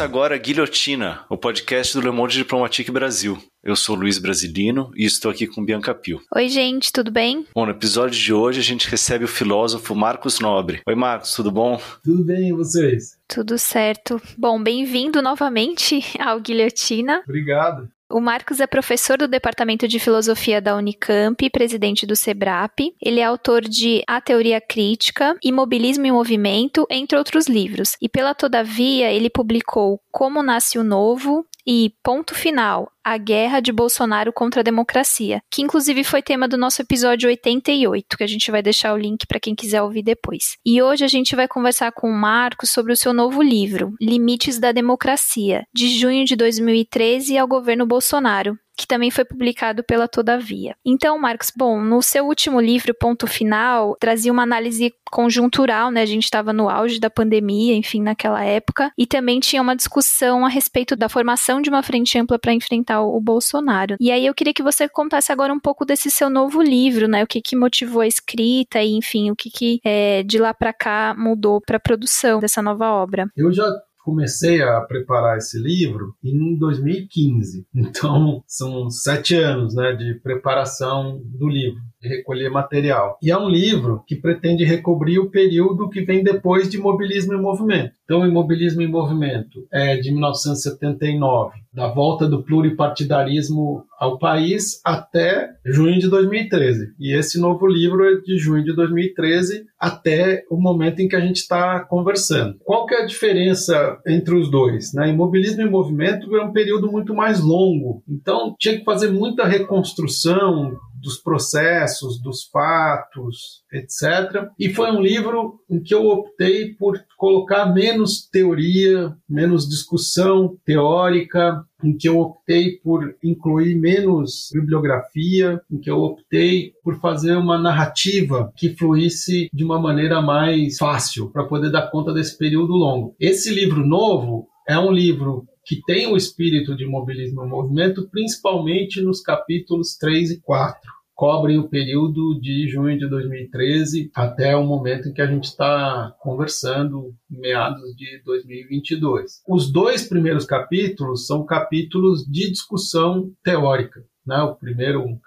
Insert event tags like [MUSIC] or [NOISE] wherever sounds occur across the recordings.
Começa agora Guilhotina, o podcast do Le Monde Diplomatique Brasil. Eu sou Luiz Brasilino e estou aqui com Bianca Pio. Oi, gente, tudo bem? Bom, no episódio de hoje a gente recebe o filósofo Marcos Nobre. Oi, Marcos, tudo bom? Tudo bem, e vocês? Tudo certo. Bom, bem-vindo novamente [LAUGHS] ao Guilhotina. Obrigado. O Marcos é professor do Departamento de Filosofia da Unicamp, presidente do SEBRAP. Ele é autor de A Teoria Crítica, Imobilismo em Movimento, entre outros livros. E pela Todavia, ele publicou Como Nasce o Novo, e ponto final, a guerra de Bolsonaro contra a democracia, que inclusive foi tema do nosso episódio 88, que a gente vai deixar o link para quem quiser ouvir depois. E hoje a gente vai conversar com o Marcos sobre o seu novo livro, Limites da Democracia, de junho de 2013 ao governo Bolsonaro, que também foi publicado pela Todavia. Então, Marcos, bom, no seu último livro, Ponto Final, trazia uma análise conjuntural, né? A gente estava no auge da pandemia, enfim, naquela época, e também tinha uma discussão a respeito da formação de uma frente ampla para enfrentar o Bolsonaro. E aí eu queria que você contasse agora um pouco desse seu novo livro, né? O que, que motivou a escrita e, enfim, o que, que é, de lá para cá mudou para a produção dessa nova obra. Eu já comecei a preparar esse livro em 2015. Então, são sete anos né, de preparação do livro, de recolher material. E é um livro que pretende recobrir o período que vem depois de Imobilismo em Movimento. Então, Imobilismo em Movimento é de 1979, da volta do pluripartidarismo ao país até junho de 2013. E esse novo livro é de junho de 2013 até o momento em que a gente está conversando. Qual que é a diferença entre os dois? Né? Imobilismo em movimento é um período muito mais longo, então tinha que fazer muita reconstrução dos processos, dos fatos, etc. E foi um livro em que eu optei por colocar menos teoria, menos discussão teórica, em que eu optei por incluir menos bibliografia, em que eu optei por fazer uma narrativa que fluísse de uma maneira mais fácil para poder dar conta desse período longo. Esse livro novo é um livro que tem o espírito de mobilismo e movimento, principalmente nos capítulos 3 e 4 cobrem o período de junho de 2013 até o momento em que a gente está conversando, meados de 2022. Os dois primeiros capítulos são capítulos de discussão teórica. Né? O primeiro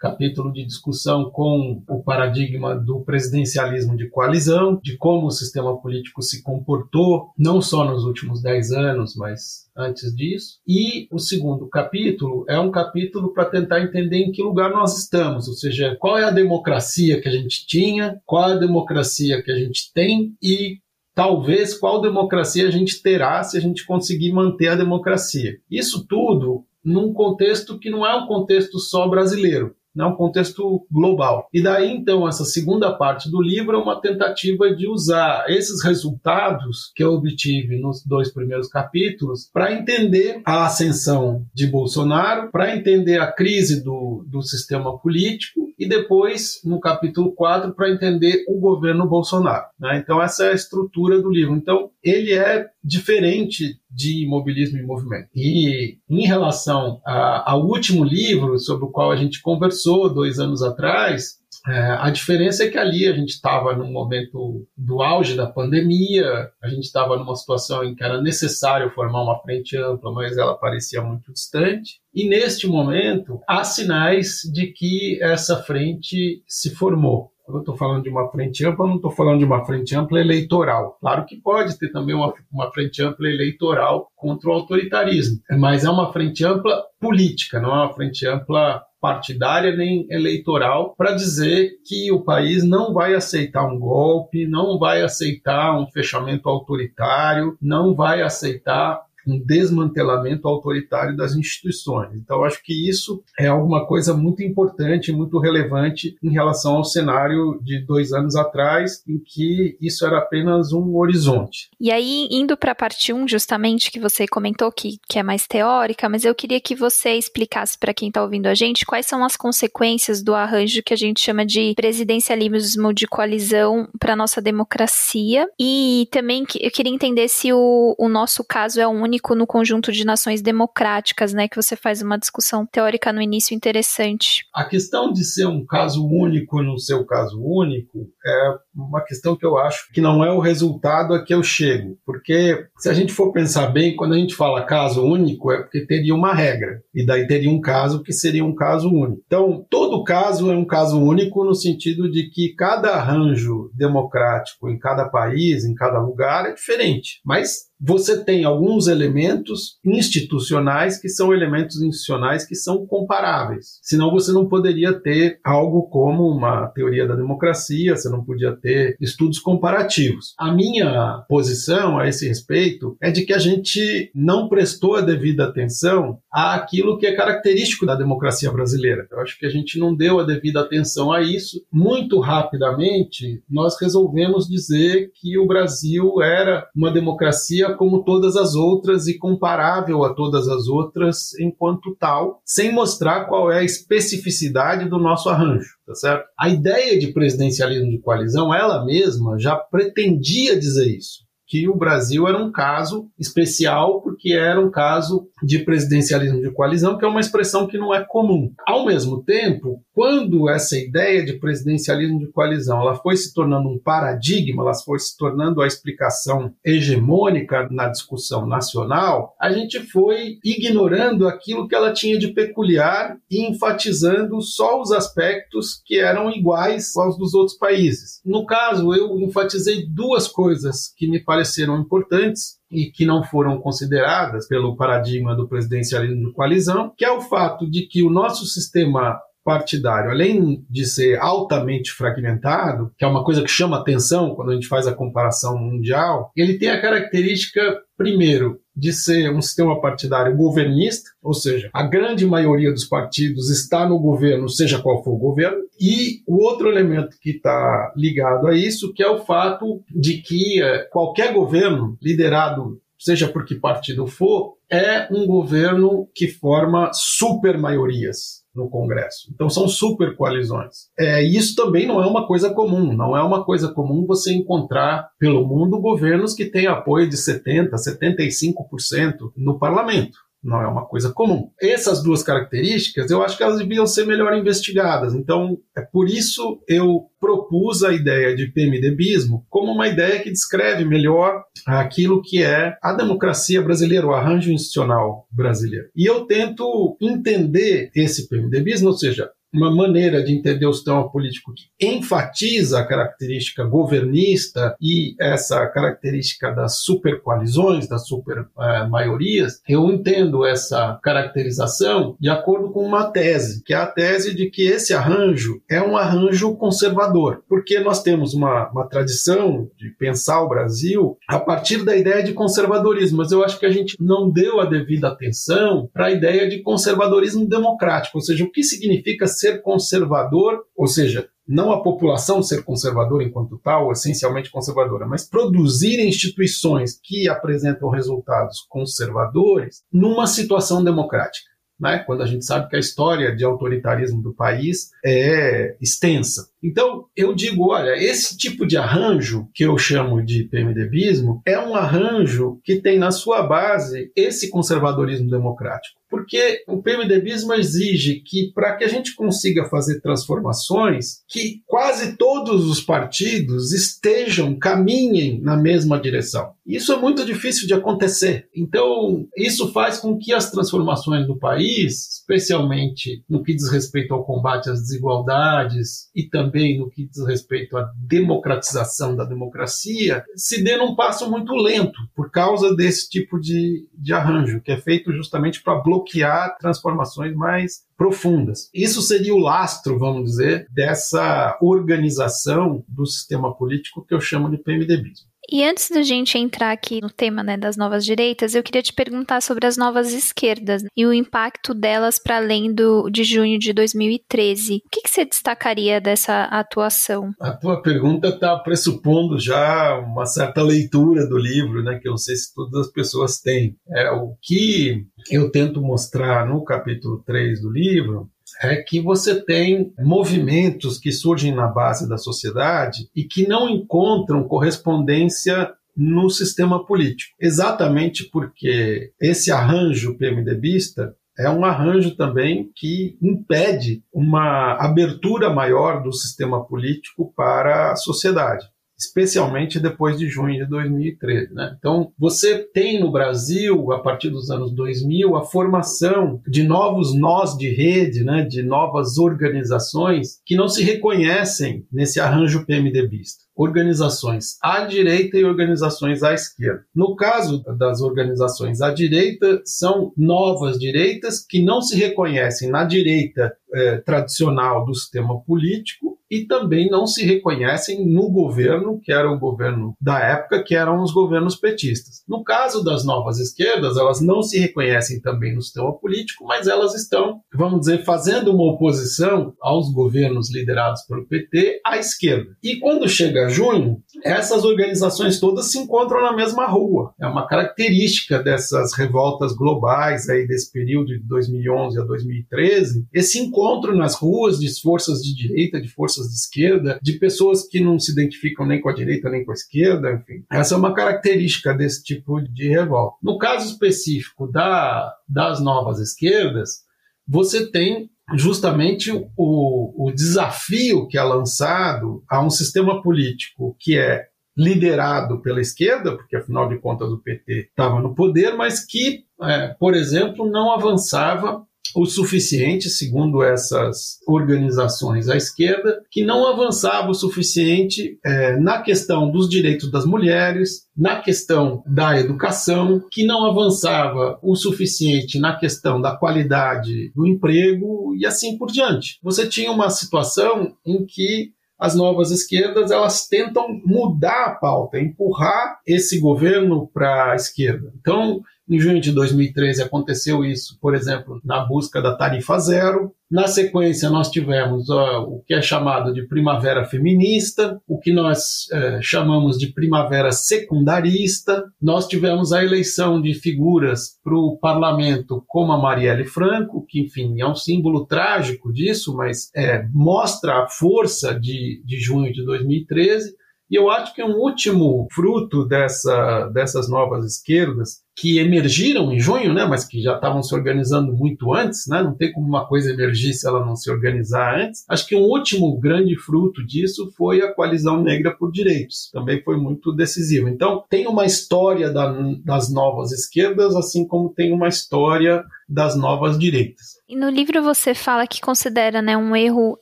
capítulo de discussão com o paradigma do presidencialismo de coalizão, de como o sistema político se comportou, não só nos últimos dez anos, mas antes disso. E o segundo capítulo é um capítulo para tentar entender em que lugar nós estamos, ou seja, qual é a democracia que a gente tinha, qual é a democracia que a gente tem e talvez qual democracia a gente terá se a gente conseguir manter a democracia. Isso tudo num contexto que não é um contexto só brasileiro né, um contexto global. E daí, então, essa segunda parte do livro é uma tentativa de usar esses resultados que eu obtive nos dois primeiros capítulos para entender a ascensão de Bolsonaro, para entender a crise do, do sistema político e depois, no capítulo 4, para entender o governo Bolsonaro. Né? Então, essa é a estrutura do livro. Então, ele é diferente de imobilismo e movimento. E em relação a, ao último livro sobre o qual a gente conversou dois anos atrás, é, a diferença é que ali a gente estava no momento do auge da pandemia, a gente estava numa situação em que era necessário formar uma frente ampla, mas ela parecia muito distante. E neste momento, há sinais de que essa frente se formou. Quando eu estou falando de uma frente ampla, eu não estou falando de uma frente ampla eleitoral. Claro que pode ter também uma, uma frente ampla eleitoral contra o autoritarismo, mas é uma frente ampla política, não é uma frente ampla partidária nem eleitoral para dizer que o país não vai aceitar um golpe, não vai aceitar um fechamento autoritário, não vai aceitar um desmantelamento autoritário das instituições. Então, acho que isso é alguma coisa muito importante, muito relevante em relação ao cenário de dois anos atrás, em que isso era apenas um horizonte. E aí, indo para a parte 1, justamente, que você comentou que, que é mais teórica, mas eu queria que você explicasse para quem está ouvindo a gente quais são as consequências do arranjo que a gente chama de presidencialismo de coalizão para nossa democracia. E também eu queria entender se o, o nosso caso é único no conjunto de nações democráticas, né? Que você faz uma discussão teórica no início interessante. A questão de ser um caso único no seu caso único é uma questão que eu acho que não é o resultado a que eu chego. Porque se a gente for pensar bem, quando a gente fala caso único, é porque teria uma regra. E daí teria um caso que seria um caso único. Então, todo caso é um caso único no sentido de que cada arranjo democrático em cada país, em cada lugar, é diferente. Mas você tem alguns elementos institucionais que são elementos institucionais que são comparáveis. Senão você não poderia ter algo como uma teoria da democracia, você não podia ter estudos comparativos. A minha posição a esse respeito é de que a gente não prestou a devida atenção àquilo que é característico da democracia brasileira. Eu acho que a gente não deu a devida atenção a isso. Muito rapidamente, nós resolvemos dizer que o Brasil era uma democracia como todas as outras e comparável a todas as outras enquanto tal, sem mostrar qual é a especificidade do nosso arranjo, tá certo? A ideia de presidencialismo de coalizão, ela mesma já pretendia dizer isso que o Brasil era um caso especial porque era um caso de presidencialismo de coalizão, que é uma expressão que não é comum. Ao mesmo tempo, quando essa ideia de presidencialismo de coalizão ela foi se tornando um paradigma, ela foi se tornando a explicação hegemônica na discussão nacional, a gente foi ignorando aquilo que ela tinha de peculiar e enfatizando só os aspectos que eram iguais aos dos outros países. No caso, eu enfatizei duas coisas que me parecem pareceram importantes e que não foram consideradas pelo paradigma do presidencialismo de coalizão, que é o fato de que o nosso sistema partidário, além de ser altamente fragmentado, que é uma coisa que chama atenção quando a gente faz a comparação mundial, ele tem a característica, primeiro, de ser um sistema partidário governista, ou seja, a grande maioria dos partidos está no governo, seja qual for o governo, e o outro elemento que está ligado a isso, que é o fato de que eh, qualquer governo liderado seja por que partido for, é um governo que forma super maiorias no Congresso. Então são super coalizões. É, isso também não é uma coisa comum. Não é uma coisa comum você encontrar pelo mundo governos que têm apoio de 70%, 75% no parlamento não é uma coisa comum. Essas duas características, eu acho que elas deviam ser melhor investigadas. Então, é por isso eu propus a ideia de PMDBismo como uma ideia que descreve melhor aquilo que é a democracia brasileira, o arranjo institucional brasileiro. E eu tento entender esse PMDBismo, ou seja, uma maneira de entender o sistema político que enfatiza a característica governista e essa característica das supercoalizões, das super eh, maiorias, eu entendo essa caracterização de acordo com uma tese, que é a tese de que esse arranjo é um arranjo conservador, porque nós temos uma, uma tradição de pensar o Brasil a partir da ideia de conservadorismo, mas eu acho que a gente não deu a devida atenção para a ideia de conservadorismo democrático, ou seja, o que significa ser conservador, ou seja, não a população ser conservadora enquanto tal, essencialmente conservadora, mas produzir instituições que apresentam resultados conservadores numa situação democrática. Né? Quando a gente sabe que a história de autoritarismo do país é extensa. Então, eu digo, olha, esse tipo de arranjo que eu chamo de PMDBismo é um arranjo que tem na sua base esse conservadorismo democrático. Porque o PMDBismo exige que, para que a gente consiga fazer transformações, que quase todos os partidos estejam, caminhem na mesma direção. Isso é muito difícil de acontecer. Então, isso faz com que as transformações do país, especialmente no que diz respeito ao combate às desigualdades e também também no que diz respeito à democratização da democracia, se dê num passo muito lento, por causa desse tipo de, de arranjo, que é feito justamente para bloquear transformações mais profundas. Isso seria o lastro, vamos dizer, dessa organização do sistema político que eu chamo de PMDBismo. E antes da gente entrar aqui no tema né, das novas direitas, eu queria te perguntar sobre as novas esquerdas e o impacto delas para além do, de junho de 2013. O que, que você destacaria dessa atuação? A tua pergunta está pressupondo já uma certa leitura do livro, né, que eu não sei se todas as pessoas têm. É, o que eu tento mostrar no capítulo 3 do livro é que você tem movimentos que surgem na base da sociedade e que não encontram correspondência no sistema político. Exatamente porque esse arranjo PMDBista é um arranjo também que impede uma abertura maior do sistema político para a sociedade especialmente depois de junho de 2013. Né? Então, você tem no Brasil, a partir dos anos 2000, a formação de novos nós de rede, né, de novas organizações que não se reconhecem nesse arranjo PMDBista organizações à direita e organizações à esquerda. No caso das organizações à direita, são novas direitas que não se reconhecem na direita eh, tradicional do sistema político e também não se reconhecem no governo, que era o governo da época, que eram os governos petistas. No caso das novas esquerdas, elas não se reconhecem também no sistema político, mas elas estão, vamos dizer, fazendo uma oposição aos governos liderados pelo PT à esquerda. E quando chega junho, essas organizações todas se encontram na mesma rua. É uma característica dessas revoltas globais aí desse período de 2011 a 2013, esse encontro nas ruas de forças de direita, de forças forças de esquerda, de pessoas que não se identificam nem com a direita nem com a esquerda, enfim. Essa é uma característica desse tipo de revolta. No caso específico da, das novas esquerdas, você tem justamente o, o desafio que é lançado a um sistema político que é liderado pela esquerda, porque afinal de contas o PT estava no poder, mas que, é, por exemplo, não avançava o suficiente, segundo essas organizações à esquerda, que não avançava o suficiente é, na questão dos direitos das mulheres, na questão da educação, que não avançava o suficiente na questão da qualidade do emprego e assim por diante. Você tinha uma situação em que as novas esquerdas elas tentam mudar a pauta, empurrar esse governo para a esquerda. Então, em junho de 2013 aconteceu isso, por exemplo, na busca da tarifa zero. Na sequência, nós tivemos uh, o que é chamado de primavera feminista, o que nós uh, chamamos de primavera secundarista. Nós tivemos a eleição de figuras para o parlamento, como a Marielle Franco, que, enfim, é um símbolo trágico disso, mas é, mostra a força de, de junho de 2013. E eu acho que um último fruto dessa, dessas novas esquerdas que emergiram em junho, né, mas que já estavam se organizando muito antes, né, não tem como uma coisa emergir se ela não se organizar antes. Acho que um último grande fruto disso foi a coalizão negra por direitos, também foi muito decisivo. Então, tem uma história da, das novas esquerdas, assim como tem uma história das novas direitas. E no livro você fala que considera né, um erro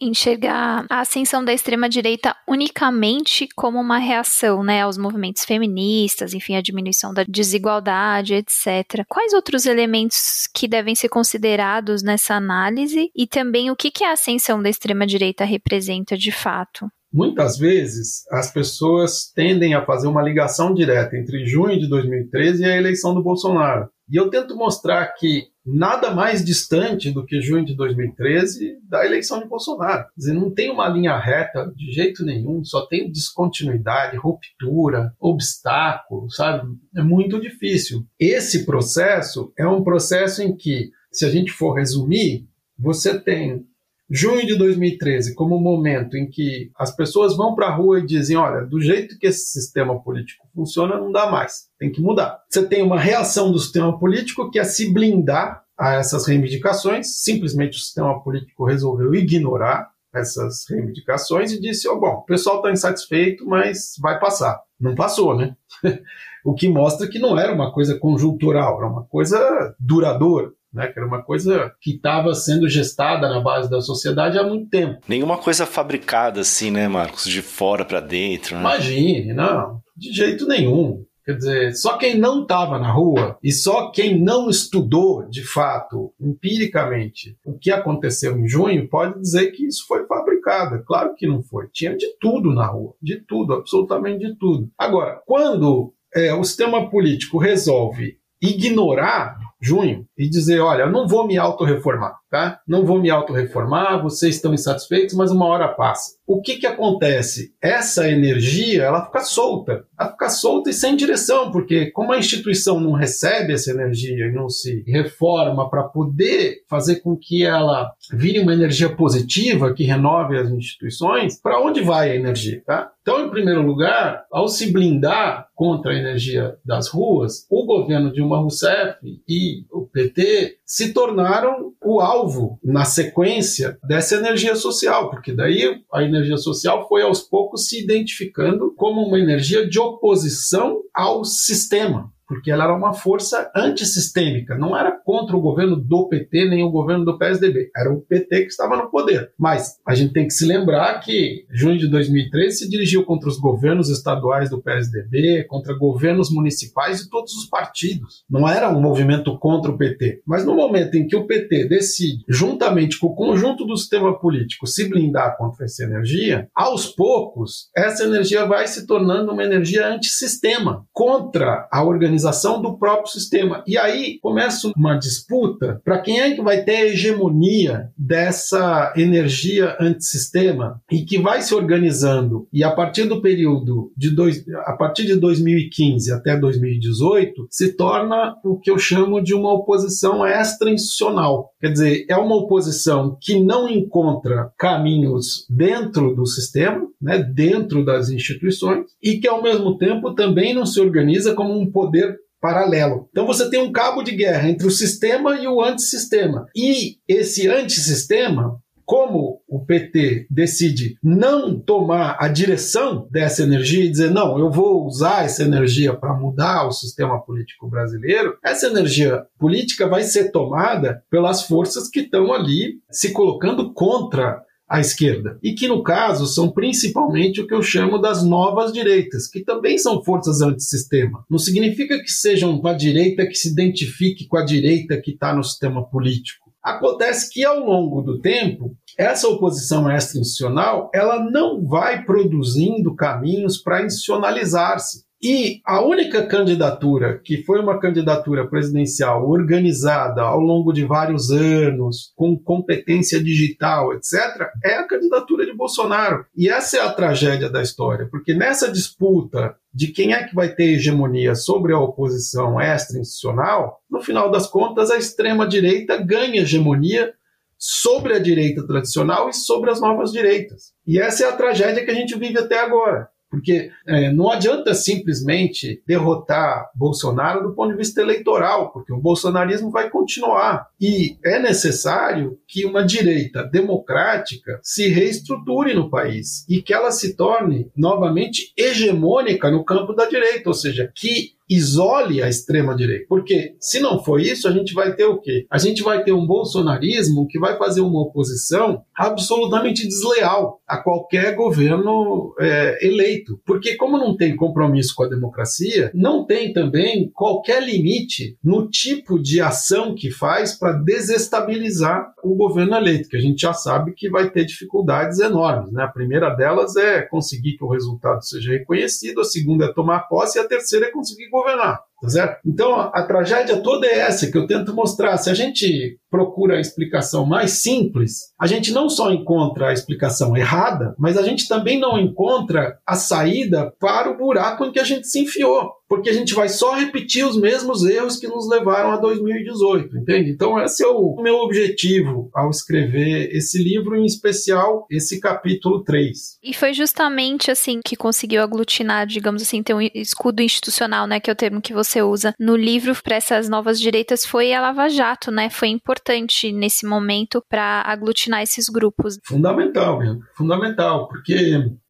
enxergar a ascensão da extrema-direita unicamente como uma reação né, aos movimentos feministas, enfim, a diminuição da desigualdade etc. Quais outros elementos que devem ser considerados nessa análise e também o que, que a ascensão da extrema-direita representa de fato? Muitas vezes as pessoas tendem a fazer uma ligação direta entre junho de 2013 e a eleição do Bolsonaro. E eu tento mostrar que nada mais distante do que junho de 2013 da eleição de Bolsonaro. Quer dizer, não tem uma linha reta de jeito nenhum, só tem descontinuidade, ruptura, obstáculo, sabe? É muito difícil. Esse processo é um processo em que, se a gente for resumir, você tem junho de 2013 como o momento em que as pessoas vão para a rua e dizem: olha, do jeito que esse sistema político funciona, não dá mais, tem que mudar. Você tem uma reação do sistema político que é se blindar a essas reivindicações, simplesmente o sistema político resolveu ignorar essas reivindicações e disse: oh, bom, o pessoal está insatisfeito, mas vai passar. Não passou, né? [LAUGHS] o que mostra que não era uma coisa conjuntural, era uma coisa duradoura né? Que era uma coisa que estava sendo gestada na base da sociedade há muito tempo. Nenhuma coisa fabricada assim, né, Marcos? De fora para dentro. Né? Imagine, não, de jeito nenhum. Quer dizer, só quem não estava na rua e só quem não estudou de fato, empiricamente, o que aconteceu em junho, pode dizer que isso foi fabricado. Claro que não foi. Tinha de tudo na rua, de tudo, absolutamente de tudo. Agora, quando é, o sistema político resolve ignorar junho e dizer, olha, eu não vou me autorreformar, tá? Não vou me autorreformar, vocês estão insatisfeitos, mas uma hora passa. O que que acontece? Essa energia, ela fica solta. Ela fica solta e sem direção, porque como a instituição não recebe essa energia e não se reforma para poder fazer com que ela vire uma energia positiva que renove as instituições, para onde vai a energia, tá? Então, em primeiro lugar, ao se blindar contra a energia das ruas, o governo Dilma Rousseff e o se tornaram o alvo na sequência dessa energia social, porque daí a energia social foi aos poucos se identificando como uma energia de oposição ao sistema porque ela era uma força antissistêmica, não era contra o governo do PT nem o governo do PSDB, era o PT que estava no poder. Mas a gente tem que se lembrar que junho de 2013 se dirigiu contra os governos estaduais do PSDB, contra governos municipais e todos os partidos. Não era um movimento contra o PT. Mas no momento em que o PT decide, juntamente com o conjunto do sistema político, se blindar contra essa energia, aos poucos essa energia vai se tornando uma energia antissistema contra a organização organização do próprio sistema. E aí começa uma disputa para quem é que vai ter a hegemonia dessa energia antissistema e que vai se organizando. E a partir do período de dois, a partir de 2015 até 2018 se torna o que eu chamo de uma oposição extra-institucional. Quer dizer, é uma oposição que não encontra caminhos dentro do sistema, né, dentro das instituições, e que ao mesmo tempo também não se organiza como um poder paralelo. Então você tem um cabo de guerra entre o sistema e o antissistema. E esse antissistema como o PT decide não tomar a direção dessa energia e dizer, não, eu vou usar essa energia para mudar o sistema político brasileiro, essa energia política vai ser tomada pelas forças que estão ali se colocando contra à esquerda. E que, no caso, são principalmente o que eu chamo das novas direitas, que também são forças antissistema. Não significa que sejam uma direita que se identifique com a direita que está no sistema político. Acontece que, ao longo do tempo, essa oposição extra-institucional ela não vai produzindo caminhos para institucionalizar-se. E a única candidatura que foi uma candidatura presidencial organizada ao longo de vários anos, com competência digital, etc., é a candidatura de Bolsonaro. E essa é a tragédia da história, porque nessa disputa de quem é que vai ter hegemonia sobre a oposição extra-institucional, no final das contas, a extrema-direita ganha hegemonia sobre a direita tradicional e sobre as novas direitas. E essa é a tragédia que a gente vive até agora. Porque é, não adianta simplesmente derrotar Bolsonaro do ponto de vista eleitoral, porque o bolsonarismo vai continuar. E é necessário que uma direita democrática se reestruture no país e que ela se torne novamente hegemônica no campo da direita, ou seja, que isole a extrema-direita. Porque se não for isso, a gente vai ter o quê? A gente vai ter um bolsonarismo que vai fazer uma oposição absolutamente desleal a qualquer governo é, eleito. Porque, como não tem compromisso com a democracia, não tem também qualquer limite no tipo de ação que faz para desestabilizar o governo eleito, que a gente já sabe que vai ter dificuldades enormes. Né? A primeira delas é conseguir que o resultado seja reconhecido, a segunda é tomar posse e a terceira é conseguir governar. Tá certo? Então, a tragédia toda é essa que eu tento mostrar. Se a gente procura a explicação mais simples, a gente não só encontra a explicação errada, mas a gente também não encontra a saída para o buraco em que a gente se enfiou. Porque a gente vai só repetir os mesmos erros que nos levaram a 2018, entende? Então, esse é o meu objetivo ao escrever esse livro, em especial esse capítulo 3. E foi justamente assim que conseguiu aglutinar, digamos assim, ter um escudo institucional, né? Que é o termo que você usa no livro para essas novas direitas, foi a Lava Jato, né? Foi importante nesse momento para aglutinar esses grupos. Fundamental, meu. fundamental, porque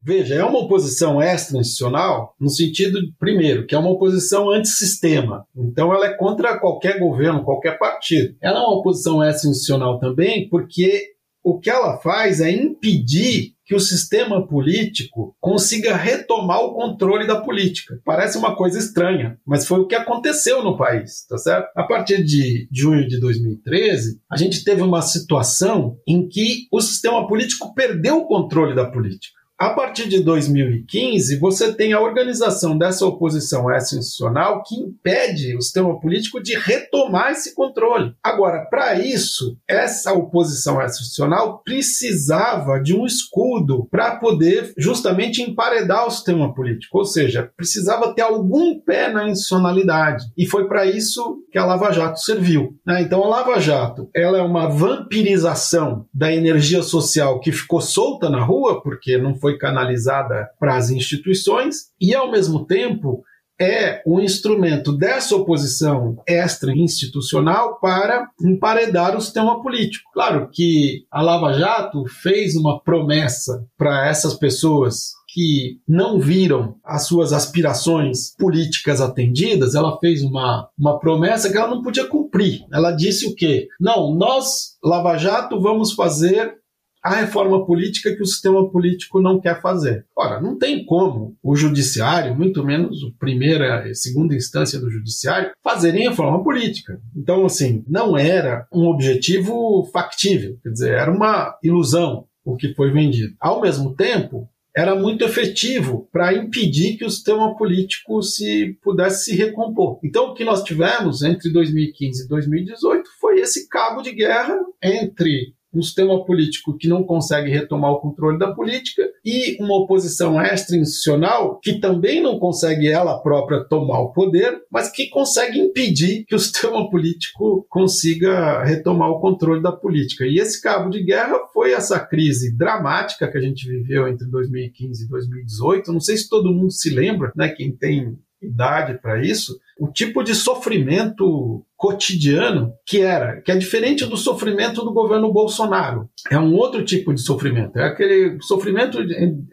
Veja, é uma oposição extra-institucional no sentido, primeiro, que é uma oposição antissistema. Então, ela é contra qualquer governo, qualquer partido. Ela é uma oposição extra-institucional também porque o que ela faz é impedir que o sistema político consiga retomar o controle da política. Parece uma coisa estranha, mas foi o que aconteceu no país, tá certo? A partir de junho de 2013, a gente teve uma situação em que o sistema político perdeu o controle da política. A partir de 2015, você tem a organização dessa oposição institucional que impede o sistema político de retomar esse controle. Agora, para isso, essa oposição institucional precisava de um escudo para poder justamente emparedar o sistema político, ou seja, precisava ter algum pé na institucionalidade. E foi para isso que a Lava Jato serviu. Né? Então, a Lava Jato ela é uma vampirização da energia social que ficou solta na rua, porque não foi foi canalizada para as instituições e, ao mesmo tempo, é um instrumento dessa oposição extra-institucional para emparedar o sistema político. Claro que a Lava Jato fez uma promessa para essas pessoas que não viram as suas aspirações políticas atendidas, ela fez uma, uma promessa que ela não podia cumprir. Ela disse o quê? Não, nós, Lava Jato, vamos fazer a reforma política que o sistema político não quer fazer. Ora, não tem como o judiciário, muito menos a primeira e segunda instância do judiciário, fazerem reforma política. Então, assim, não era um objetivo factível, quer dizer, era uma ilusão o que foi vendido. Ao mesmo tempo, era muito efetivo para impedir que o sistema político se pudesse se recompor. Então, o que nós tivemos entre 2015 e 2018 foi esse cabo de guerra entre um sistema político que não consegue retomar o controle da política e uma oposição extra-institucional que também não consegue ela própria tomar o poder, mas que consegue impedir que o [LAUGHS] sistema político consiga retomar o controle da política. E esse cabo de guerra foi essa crise dramática que a gente viveu entre 2015 e 2018. Não sei se todo mundo se lembra, né, quem tem idade para isso, o tipo de sofrimento cotidiano que era, que é diferente do sofrimento do governo Bolsonaro. É um outro tipo de sofrimento. É aquele sofrimento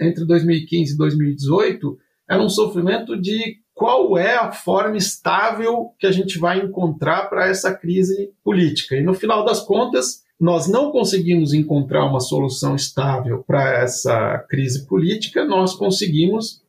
entre 2015 e 2018 era um sofrimento de qual é a forma estável que a gente vai encontrar para essa crise política. E no final das contas, nós não conseguimos encontrar uma solução estável para essa crise política, nós conseguimos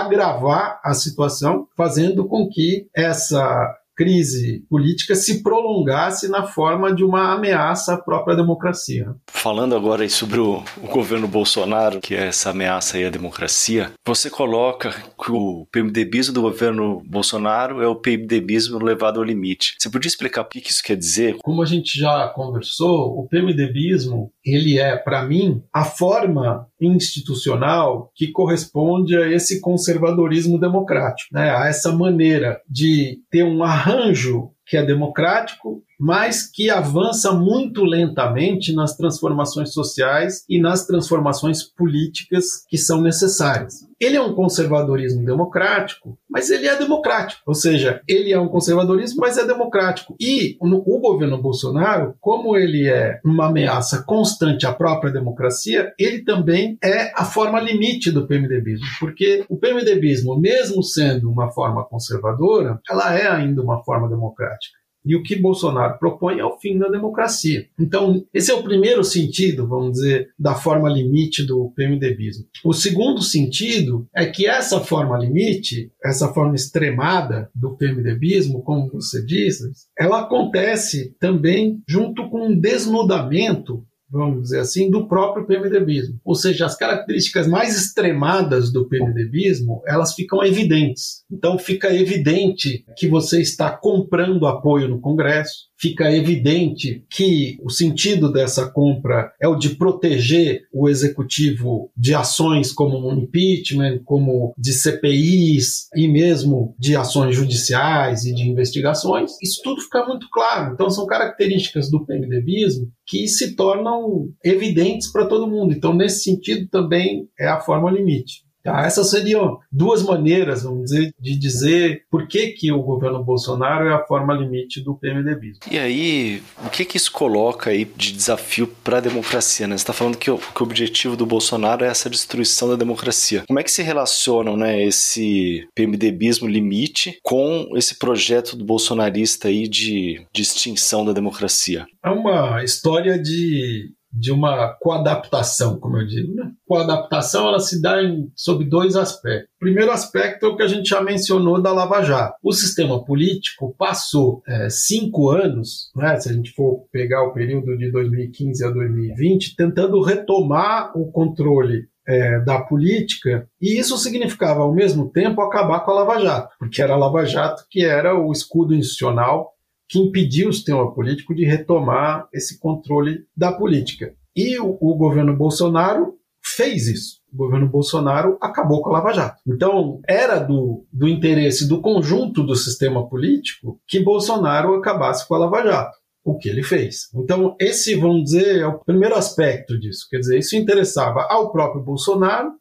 agravar a situação, fazendo com que essa crise política se prolongasse na forma de uma ameaça à própria democracia. Falando agora sobre o, o, governo Bolsonaro, que é essa ameaça aí à democracia, você coloca que o PMDBismo do governo Bolsonaro é o PMDBismo levado ao limite. Você podia explicar o que isso quer dizer? Como a gente já conversou, o PMDBismo, ele é, para mim, a forma institucional que corresponde a esse conservadorismo democrático, né? a essa maneira de ter um arranjo que é democrático, mas que avança muito lentamente nas transformações sociais e nas transformações políticas que são necessárias. Ele é um conservadorismo democrático, mas ele é democrático, ou seja, ele é um conservadorismo, mas é democrático. E o governo Bolsonaro, como ele é uma ameaça constante à própria democracia, ele também é a forma limite do PMDBismo, porque o PMDBismo, mesmo sendo uma forma conservadora, ela é ainda uma forma democrática. E o que Bolsonaro propõe é o fim da democracia. Então, esse é o primeiro sentido, vamos dizer, da forma limite do PMDBismo. O segundo sentido é que essa forma limite, essa forma extremada do PMDBismo, como você diz, ela acontece também junto com um desnudamento vamos dizer assim, do próprio PMDBismo. Ou seja, as características mais extremadas do PMDBismo, elas ficam evidentes. Então fica evidente que você está comprando apoio no Congresso, fica evidente que o sentido dessa compra é o de proteger o executivo de ações como um impeachment, como de CPIs e mesmo de ações judiciais e de investigações. Isso tudo fica muito claro. Então são características do PMDBismo que se tornam evidentes para todo mundo. Então, nesse sentido, também é a forma limite. Tá? Essas seriam duas maneiras, vamos dizer, de dizer por que, que o governo Bolsonaro é a forma limite do PMDB. E aí, o que, que isso coloca aí de desafio para a democracia? Né? Você está falando que o, que o objetivo do Bolsonaro é essa destruição da democracia. Como é que se relacionam né, esse PMDBismo limite com esse projeto do bolsonarista aí de, de extinção da democracia? É uma história de de uma coadaptação, como eu digo. Né? Coadaptação ela se dá em, sob dois aspectos. O primeiro aspecto é o que a gente já mencionou da Lava Jato. O sistema político passou é, cinco anos, né, se a gente for pegar o período de 2015 a 2020, tentando retomar o controle é, da política, e isso significava, ao mesmo tempo, acabar com a Lava Jato, porque era a Lava Jato que era o escudo institucional que impediu o sistema político de retomar esse controle da política. E o, o governo Bolsonaro fez isso. O governo Bolsonaro acabou com a Lava Jato. Então, era do, do interesse do conjunto do sistema político que Bolsonaro acabasse com a Lava Jato o que ele fez. Então, esse, vamos dizer, é o primeiro aspecto disso. Quer dizer, isso interessava ao próprio Bolsonaro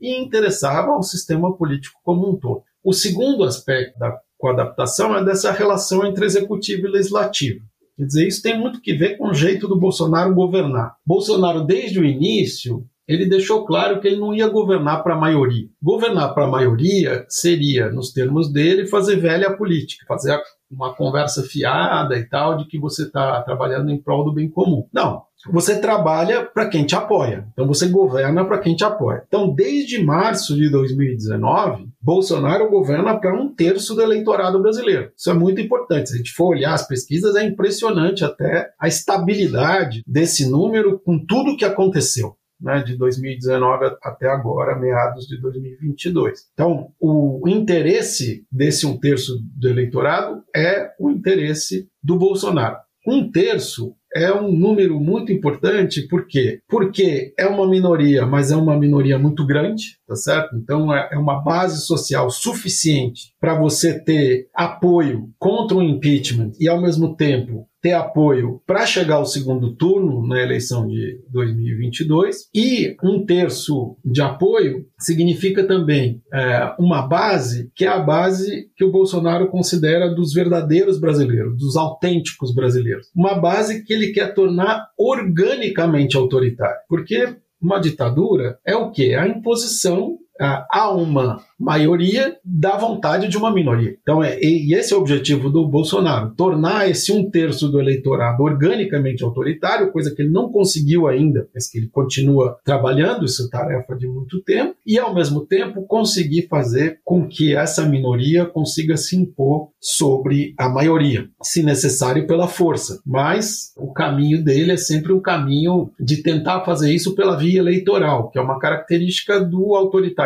e interessava ao sistema político como um todo. O segundo aspecto da coadaptação é dessa relação entre executivo e legislativo. Quer dizer, isso tem muito que ver com o jeito do Bolsonaro governar. Bolsonaro, desde o início, ele deixou claro que ele não ia governar para a maioria. Governar para a maioria seria, nos termos dele, fazer velha política, fazer uma conversa fiada e tal, de que você está trabalhando em prol do bem comum. Não. Você trabalha para quem te apoia. Então você governa para quem te apoia. Então, desde março de 2019, Bolsonaro governa para um terço do eleitorado brasileiro. Isso é muito importante. Se a gente for olhar as pesquisas, é impressionante até a estabilidade desse número com tudo que aconteceu né, de 2019 até agora, meados de 2022. Então, o interesse desse um terço do eleitorado é o interesse do Bolsonaro. Um terço é um número muito importante, por quê? Porque é uma minoria, mas é uma minoria muito grande, tá certo? Então é, é uma base social suficiente para você ter apoio contra o impeachment e ao mesmo tempo ter apoio para chegar ao segundo turno na eleição de 2022 e um terço de apoio significa também é, uma base que é a base que o Bolsonaro considera dos verdadeiros brasileiros, dos autênticos brasileiros, uma base que ele quer tornar organicamente autoritária, porque uma ditadura é o que? A imposição a uma maioria da vontade de uma minoria. Então, é, e esse é o objetivo do Bolsonaro: tornar esse um terço do eleitorado organicamente autoritário, coisa que ele não conseguiu ainda, mas que ele continua trabalhando, isso é tarefa de muito tempo, e ao mesmo tempo conseguir fazer com que essa minoria consiga se impor sobre a maioria, se necessário pela força. Mas o caminho dele é sempre um caminho de tentar fazer isso pela via eleitoral, que é uma característica do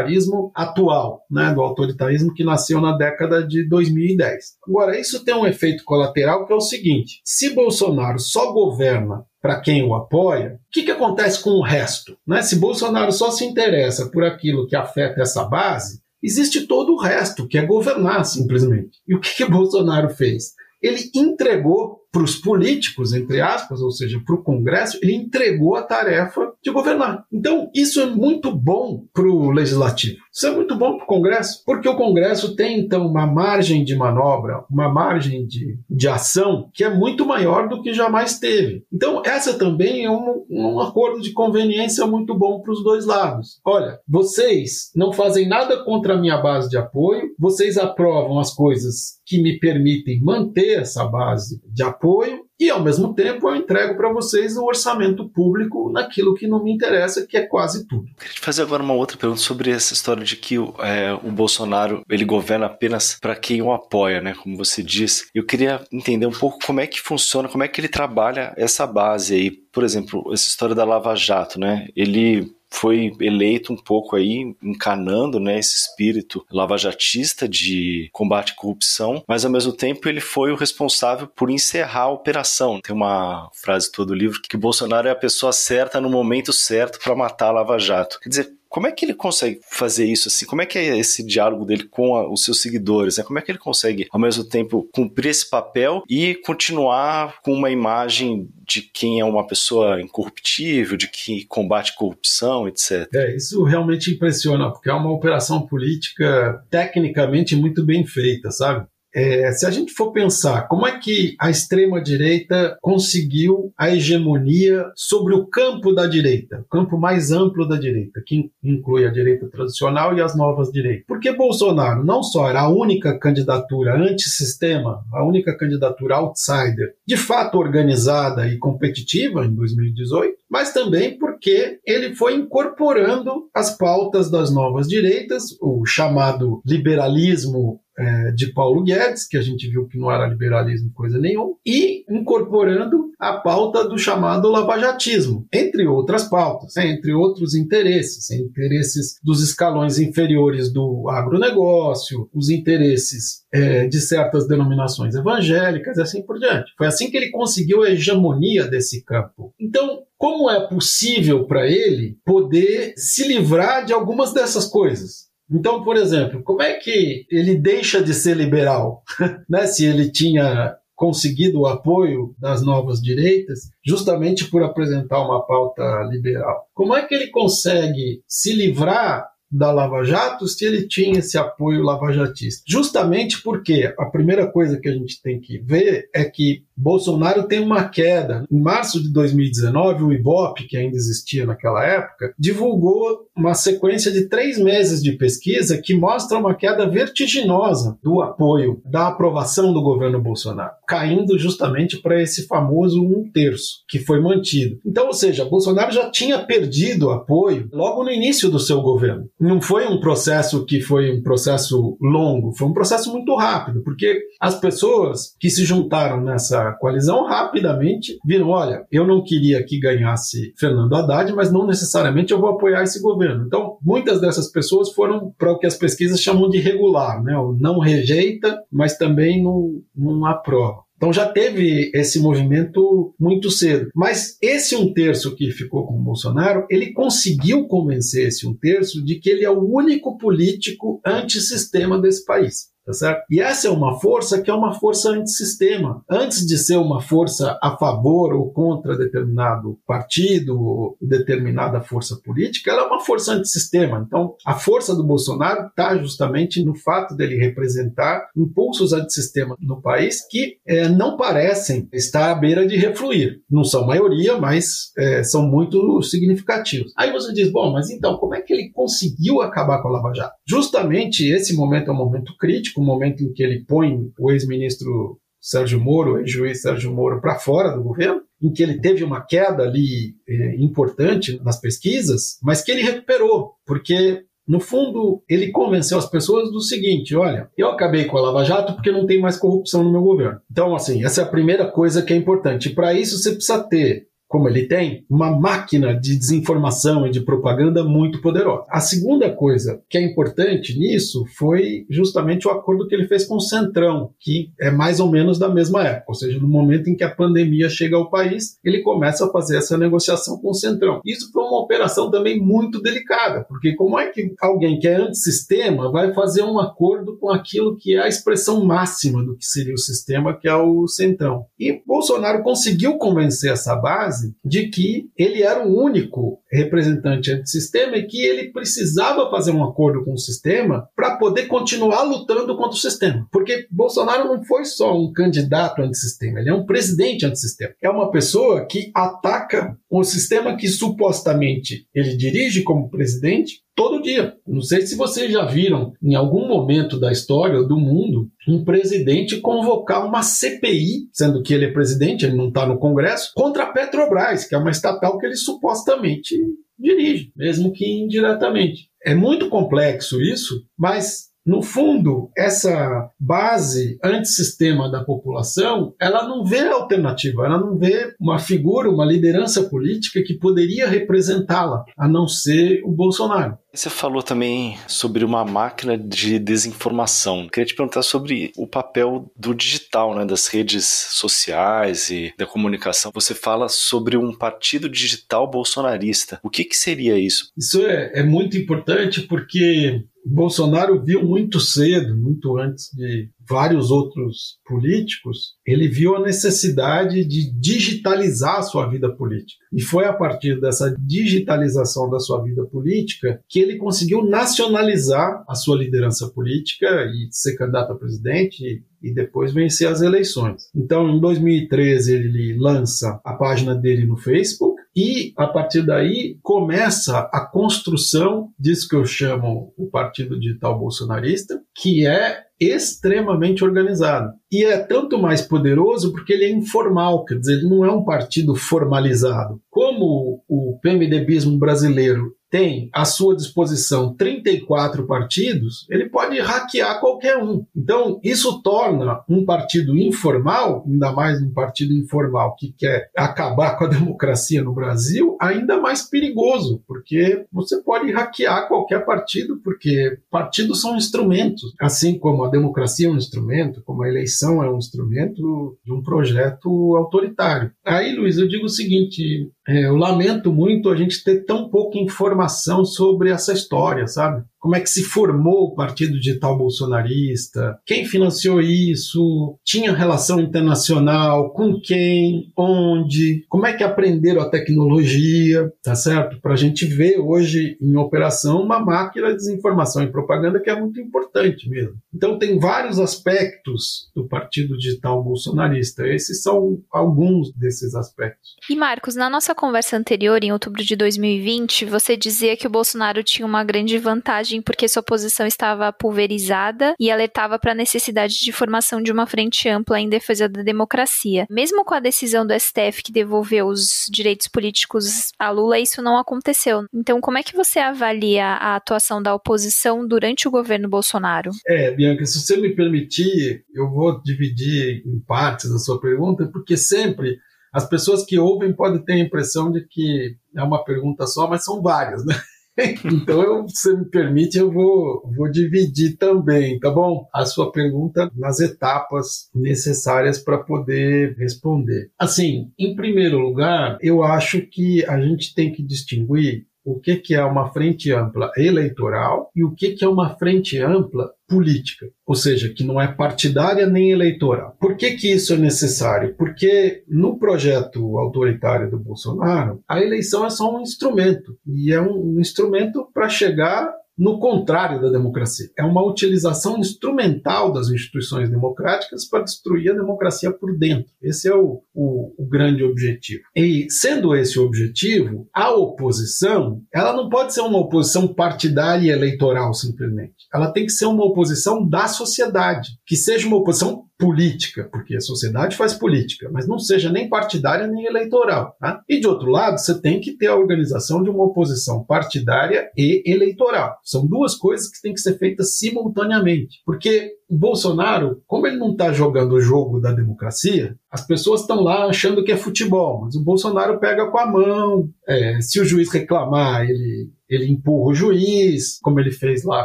autoritarismo atual né, do autoritarismo que nasceu na década de 2010. Agora, isso tem um efeito colateral que é o seguinte: se Bolsonaro só governa para quem o apoia, o que, que acontece com o resto? Né? Se Bolsonaro só se interessa por aquilo que afeta essa base, existe todo o resto, que é governar simplesmente. E o que, que Bolsonaro fez? Ele entregou para os políticos, entre aspas, ou seja, para o Congresso, ele entregou a tarefa de governar. Então, isso é muito bom para o Legislativo. Isso é muito bom para o Congresso, porque o Congresso tem, então, uma margem de manobra, uma margem de, de ação que é muito maior do que jamais teve. Então, essa também é um, um acordo de conveniência muito bom para os dois lados. Olha, vocês não fazem nada contra a minha base de apoio, vocês aprovam as coisas que me permitem manter essa base de apoio apoio e, ao mesmo tempo, eu entrego para vocês o orçamento público naquilo que não me interessa, que é quase tudo. Queria te fazer agora uma outra pergunta sobre essa história de que é, o Bolsonaro ele governa apenas para quem o apoia, né? Como você disse. Eu queria entender um pouco como é que funciona, como é que ele trabalha essa base aí. Por exemplo, essa história da Lava Jato, né? Ele foi eleito um pouco aí encanando né, esse espírito lavajatista de combate à corrupção, mas ao mesmo tempo ele foi o responsável por encerrar a operação. Tem uma frase todo o livro que Bolsonaro é a pessoa certa no momento certo para matar a Lava Jato. Quer dizer, como é que ele consegue fazer isso assim? Como é que é esse diálogo dele com a, os seus seguidores? Né? Como é que ele consegue, ao mesmo tempo, cumprir esse papel e continuar com uma imagem de quem é uma pessoa incorruptível, de que combate corrupção, etc. É, isso realmente impressiona, porque é uma operação política tecnicamente muito bem feita, sabe? É, se a gente for pensar como é que a extrema-direita conseguiu a hegemonia sobre o campo da direita, o campo mais amplo da direita, que inclui a direita tradicional e as novas direitas. Porque Bolsonaro não só era a única candidatura antissistema, a única candidatura outsider, de fato organizada e competitiva em 2018, mas também porque ele foi incorporando as pautas das novas direitas, o chamado liberalismo é, de Paulo Guedes, que a gente viu que não era liberalismo coisa nenhuma, e incorporando a pauta do chamado lavajatismo, entre outras pautas, né, entre outros interesses, interesses dos escalões inferiores do agronegócio, os interesses é, de certas denominações evangélicas e assim por diante. Foi assim que ele conseguiu a hegemonia desse campo. Então, como é possível para ele poder se livrar de algumas dessas coisas? Então, por exemplo, como é que ele deixa de ser liberal? [LAUGHS] né? Se ele tinha conseguido o apoio das novas direitas, justamente por apresentar uma pauta liberal. Como é que ele consegue se livrar da Lava Jato se ele tinha esse apoio lavajatista? Justamente porque a primeira coisa que a gente tem que ver é que Bolsonaro tem uma queda. Em março de 2019, o Ibope, que ainda existia naquela época, divulgou uma sequência de três meses de pesquisa que mostra uma queda vertiginosa do apoio, da aprovação do governo Bolsonaro, caindo justamente para esse famoso um terço, que foi mantido. Então, ou seja, Bolsonaro já tinha perdido apoio logo no início do seu governo. Não foi um processo que foi um processo longo, foi um processo muito rápido, porque as pessoas que se juntaram nessa coalizão rapidamente viram: olha, eu não queria que ganhasse Fernando Haddad, mas não necessariamente eu vou apoiar esse governo. Então, muitas dessas pessoas foram para o que as pesquisas chamam de regular, né? Não rejeita, mas também não, não aprova. Então já teve esse movimento muito cedo. Mas esse um terço que ficou com o Bolsonaro, ele conseguiu convencer esse um terço de que ele é o único político antissistema desse país. Tá certo? E essa é uma força que é uma força antissistema. Antes de ser uma força a favor ou contra determinado partido ou determinada força política, ela é uma força antissistema. Então, a força do Bolsonaro está justamente no fato dele representar impulsos antissistema no país que é, não parecem estar à beira de refluir. Não são maioria, mas é, são muito significativos. Aí você diz, bom, mas então, como é que ele conseguiu acabar com a Lava Jato? Justamente esse momento é um momento crítico político, o momento em que ele põe o ex-ministro Sérgio Moro, ex-juiz Sérgio Moro, para fora do governo, em que ele teve uma queda ali é, importante nas pesquisas, mas que ele recuperou, porque no fundo, ele convenceu as pessoas do seguinte: olha, eu acabei com a Lava Jato porque não tem mais corrupção no meu governo. Então, assim, essa é a primeira coisa que é importante. Para isso, você precisa ter como ele tem, uma máquina de desinformação e de propaganda muito poderosa. A segunda coisa que é importante nisso foi justamente o acordo que ele fez com o Centrão, que é mais ou menos da mesma época, ou seja, no momento em que a pandemia chega ao país, ele começa a fazer essa negociação com o Centrão. Isso foi uma operação também muito delicada, porque como é que alguém que é antissistema vai fazer um acordo com aquilo que é a expressão máxima do que seria o sistema, que é o Centrão? E Bolsonaro conseguiu convencer essa base base de que ele era o único representante antissistema e que ele precisava fazer um acordo com o sistema para poder continuar lutando contra o sistema. Porque Bolsonaro não foi só um candidato antissistema, ele é um presidente antissistema. É uma pessoa que ataca o sistema que supostamente ele dirige como presidente todo dia. Não sei se vocês já viram em algum momento da história do mundo um presidente convocar uma CPI, sendo que ele é presidente, ele não está no Congresso, contra a Petrobras, que é uma estatal que ele supostamente dirige, mesmo que indiretamente. É muito complexo isso, mas no fundo, essa base antissistema da população, ela não vê alternativa, ela não vê uma figura, uma liderança política que poderia representá-la, a não ser o Bolsonaro. Você falou também sobre uma máquina de desinformação. Queria te perguntar sobre o papel do digital, né, das redes sociais e da comunicação. Você fala sobre um partido digital bolsonarista. O que, que seria isso? Isso é, é muito importante porque Bolsonaro viu muito cedo, muito antes de vários outros políticos, ele viu a necessidade de digitalizar a sua vida política. E foi a partir dessa digitalização da sua vida política que ele conseguiu nacionalizar a sua liderança política e ser candidato a presidente e depois vencer as eleições. Então, em 2013, ele lança a página dele no Facebook e, a partir daí, começa a construção disso que eu chamo o Partido Digital Bolsonarista, que é extremamente organizado. E é tanto mais poderoso porque ele é informal, quer dizer, ele não é um partido formalizado. Como o PMDBismo brasileiro tem à sua disposição 34 partidos, ele pode hackear qualquer um. Então, isso torna um partido informal, ainda mais um partido informal que quer acabar com a [LAUGHS] democracia no Brasil, ainda mais perigoso, porque você pode hackear qualquer partido, porque partidos são instrumentos, assim como a democracia é um instrumento, como a eleição é um instrumento de um projeto autoritário. Aí, Luiz, eu digo o seguinte: eu lamento muito a gente ter tão pouca informação sobre essa história, sabe? Como é que se formou o Partido Digital Bolsonarista, quem financiou isso, tinha relação internacional, com quem, onde, como é que aprenderam a tecnologia, tá certo? Para a gente ver hoje em operação uma máquina de desinformação e propaganda que é muito importante mesmo. Então tem vários aspectos do Partido Digital Bolsonarista. Esses são alguns desses aspectos. E Marcos, na nossa conversa anterior, em outubro de 2020, você dizia que o Bolsonaro tinha uma grande vantagem porque sua posição estava pulverizada e alertava para a necessidade de formação de uma frente ampla em defesa da democracia. Mesmo com a decisão do STF que devolveu os direitos políticos a Lula, isso não aconteceu. Então, como é que você avalia a atuação da oposição durante o governo Bolsonaro? É, Bianca, se você me permitir, eu vou dividir em partes a sua pergunta, porque sempre as pessoas que ouvem podem ter a impressão de que é uma pergunta só, mas são várias, né? [LAUGHS] então, eu, se me permite, eu vou, vou dividir também, tá bom? A sua pergunta nas etapas necessárias para poder responder. Assim, em primeiro lugar, eu acho que a gente tem que distinguir o que, é uma frente ampla eleitoral e o que, que é uma frente ampla política, ou seja, que não é partidária nem eleitoral. Por que, que isso é necessário? Porque no projeto autoritário do Bolsonaro, a eleição é só um instrumento, e é um instrumento para chegar no contrário da democracia. É uma utilização instrumental das instituições democráticas para destruir a democracia por dentro. Esse é o, o, o, grande objetivo. E sendo esse o objetivo, a oposição ela não pode ser uma oposição partidária e eleitoral simplesmente. Ela tem que ser uma oposição da sociedade, que seja uma oposição política, porque a sociedade faz política, mas não seja nem partidária nem eleitoral. Tá? E de outro lado, você tem que ter a organização de uma oposição partidária e eleitoral. São duas coisas que têm que ser feitas simultaneamente, porque o Bolsonaro, como ele não está jogando o jogo da democracia, as pessoas estão lá achando que é futebol, mas o Bolsonaro pega com a mão, é, se o juiz reclamar, ele ele empurra o juiz, como ele fez lá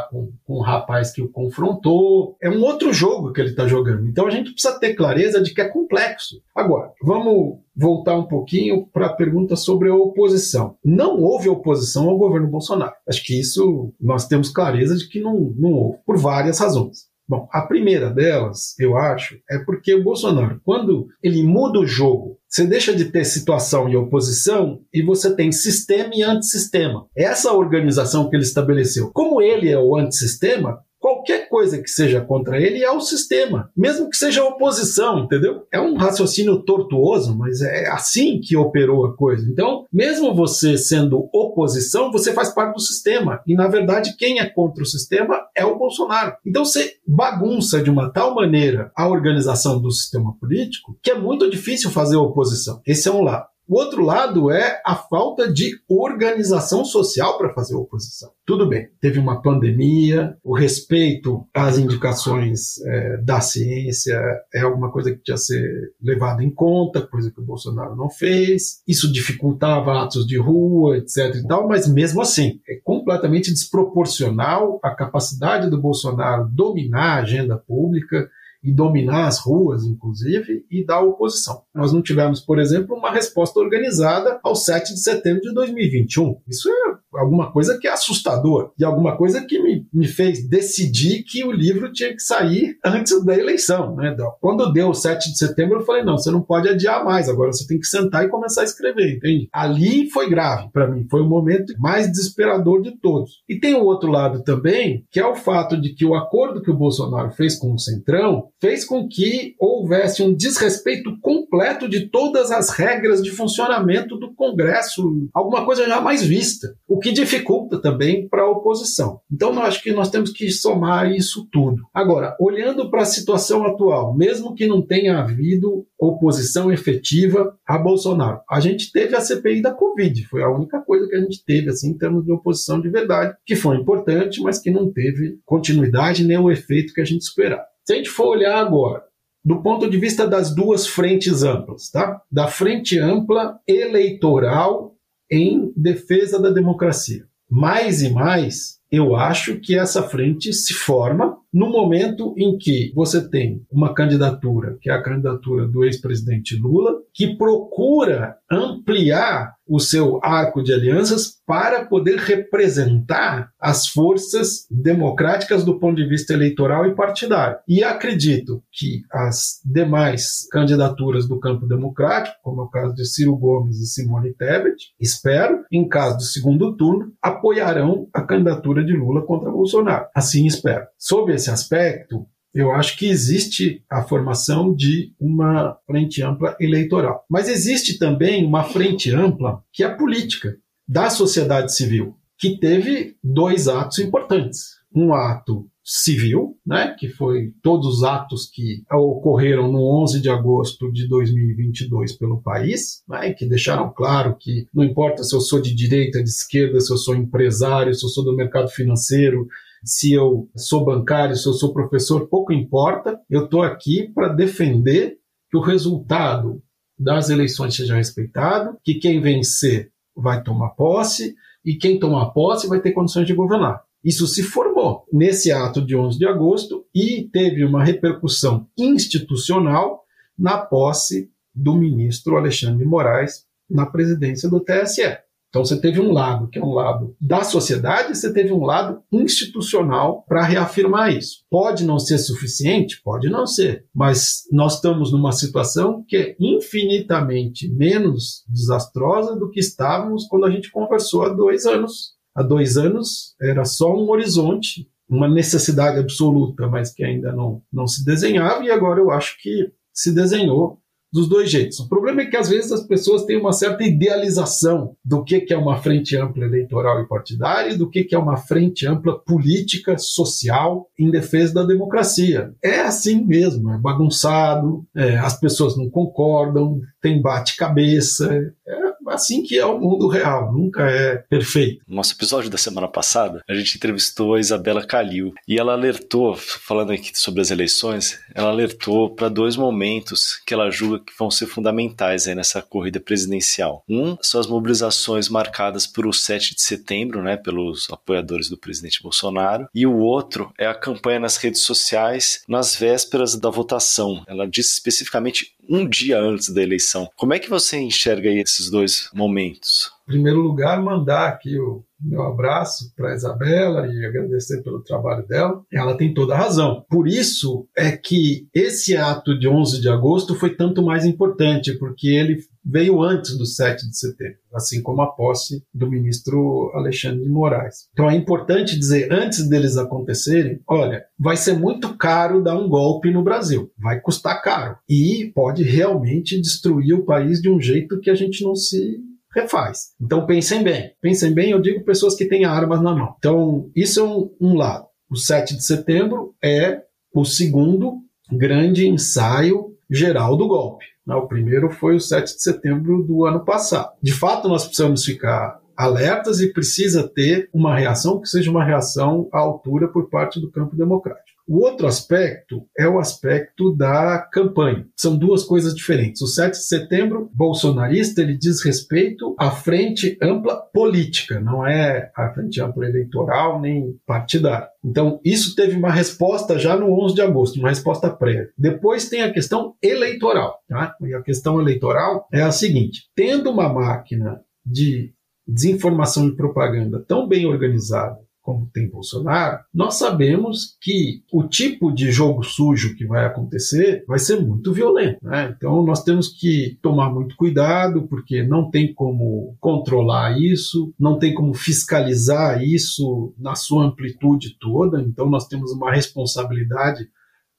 com, com o rapaz que o confrontou. É um outro jogo que ele está jogando. Então a gente precisa ter clareza de que é complexo. Agora, vamos voltar um pouquinho para a pergunta sobre a oposição. Não houve oposição ao governo Bolsonaro. Acho que isso nós temos clareza de que não, não houve, por várias razões. Bom, a primeira delas, eu acho, é porque o Bolsonaro, quando ele muda o jogo, você deixa de ter situação e oposição e você tem sistema e antissistema. Essa organização que ele estabeleceu. Como ele é o antissistema, qualquer coisa que seja contra ele é o sistema, mesmo que seja oposição, entendeu? É um raciocínio tortuoso, mas é assim que operou a coisa. Então, mesmo você sendo oposição, você faz parte do sistema. E, na verdade, quem é contra o sistema é o Bolsonaro. Então, você bagunça de uma tal maneira a organização do sistema político que é muito difícil fazer oposição. Esse é um lado. O outro lado é a falta de organização social para fazer oposição. Tudo bem, teve uma pandemia, o respeito às indicações é, da ciência é alguma coisa que tinha que ser levada em conta, coisa que o Bolsonaro não fez. Isso dificultava atos de rua, etc. e tal, mas mesmo assim, é completamente desproporcional a capacidade do Bolsonaro dominar a agenda pública e dominar as ruas, inclusive, e da oposição. Nós não tivemos, por exemplo, uma resposta organizada ao 7 de setembro de 2021. Isso é alguma coisa que é assustador e alguma coisa que me, me fez decidir que o livro tinha que sair antes da eleição. Né? Quando deu o 7 de setembro, eu falei: não, você não pode adiar mais, agora você tem que sentar e começar a escrever, entende? Ali foi grave para mim, foi o momento mais desesperador de todos. E tem o outro lado também, que é o fato de que o acordo que o Bolsonaro fez com o Centrão fez com que houvesse um desrespeito completo de todas as regras de funcionamento do Congresso, alguma coisa jamais vista. O que dificulta também para a oposição. Então, eu acho que nós temos que somar isso tudo. Agora, olhando para a situação atual, mesmo que não tenha havido oposição efetiva a Bolsonaro, a gente teve a CPI da Covid, foi a única coisa que a gente teve assim, em termos de oposição de verdade, que foi importante, mas que não teve continuidade nem o efeito que a gente esperava. Se a gente for olhar agora, do ponto de vista das duas frentes amplas, tá? Da frente ampla eleitoral em defesa da democracia. Mais e mais, eu acho que essa frente se forma no momento em que você tem uma candidatura, que é a candidatura do ex-presidente Lula, que procura ampliar o seu arco de alianças para poder representar as forças democráticas do ponto de vista eleitoral e partidário. E acredito que as demais candidaturas do campo democrático, como é o caso de Ciro Gomes e Simone Tebet, espero, em caso do segundo turno, apoiarão a candidatura de Lula contra Bolsonaro. Assim espero. Sob esse aspecto, eu acho que existe a formação de uma frente ampla eleitoral. Mas existe também uma frente ampla que é política, da sociedade civil, que teve dois atos importantes. Um ato civil, né, que foi todos os atos que ocorreram no 11 de agosto de 2022 pelo país, né, que deixaram claro que não importa se eu sou de direita, de esquerda, se eu sou empresário, se eu sou do mercado financeiro, se eu sou bancário, se eu sou professor, pouco importa. Eu estou aqui para defender que o resultado das eleições seja respeitado, que quem vencer vai tomar posse e quem tomar posse vai ter condições de governar. Isso se formou nesse ato de 11 de agosto e teve uma repercussão institucional na posse do ministro Alexandre de Moraes na presidência do TSE. Então você teve um lado que é um lado da sociedade, você teve um lado institucional para reafirmar isso. Pode não ser suficiente, pode não ser, mas nós estamos numa situação que é infinitamente menos desastrosa do que estávamos quando a gente conversou há dois anos. Há dois anos era só um horizonte, uma necessidade absoluta, mas que ainda não, não se desenhava, e agora eu acho que se desenhou dos dois jeitos. O problema é que às vezes as pessoas têm uma certa idealização do que é uma frente ampla eleitoral e partidária e do que é uma frente ampla política, social, em defesa da democracia. É assim mesmo, é bagunçado, é, as pessoas não concordam, tem bate-cabeça, é assim que é o mundo real, nunca é perfeito. No nosso episódio da semana passada, a gente entrevistou a Isabela Calil e ela alertou, falando aqui sobre as eleições, ela alertou para dois momentos que ela julga que vão ser fundamentais aí nessa corrida presidencial. Um são as mobilizações marcadas por o 7 de setembro, né, pelos apoiadores do presidente Bolsonaro, e o outro é a campanha nas redes sociais nas vésperas da votação. Ela disse especificamente um dia antes da eleição. Como é que você enxerga esses dois momentos? Em primeiro lugar, mandar aqui o meu abraço para a Isabela e agradecer pelo trabalho dela. Ela tem toda a razão. Por isso é que esse ato de 11 de agosto foi tanto mais importante, porque ele veio antes do 7 de setembro, assim como a posse do ministro Alexandre de Moraes. Então é importante dizer, antes deles acontecerem, olha, vai ser muito caro dar um golpe no Brasil, vai custar caro e pode realmente destruir o país de um jeito que a gente não se refaz. Então pensem bem. Pensem bem, eu digo pessoas que têm armas na mão. Então, isso é um, um lado. O 7 de setembro é o segundo grande ensaio geral do golpe. O primeiro foi o 7 de setembro do ano passado. De fato, nós precisamos ficar alertas e precisa ter uma reação que seja uma reação à altura por parte do campo democrático. O outro aspecto é o aspecto da campanha. São duas coisas diferentes. O 7 de setembro bolsonarista ele diz respeito à frente ampla política, não é a frente ampla eleitoral nem partidária. Então, isso teve uma resposta já no 11 de agosto, uma resposta prévia. Depois tem a questão eleitoral. Tá? E a questão eleitoral é a seguinte: tendo uma máquina de desinformação e propaganda tão bem organizada, como tem Bolsonaro, nós sabemos que o tipo de jogo sujo que vai acontecer vai ser muito violento. Né? Então nós temos que tomar muito cuidado, porque não tem como controlar isso, não tem como fiscalizar isso na sua amplitude toda. Então nós temos uma responsabilidade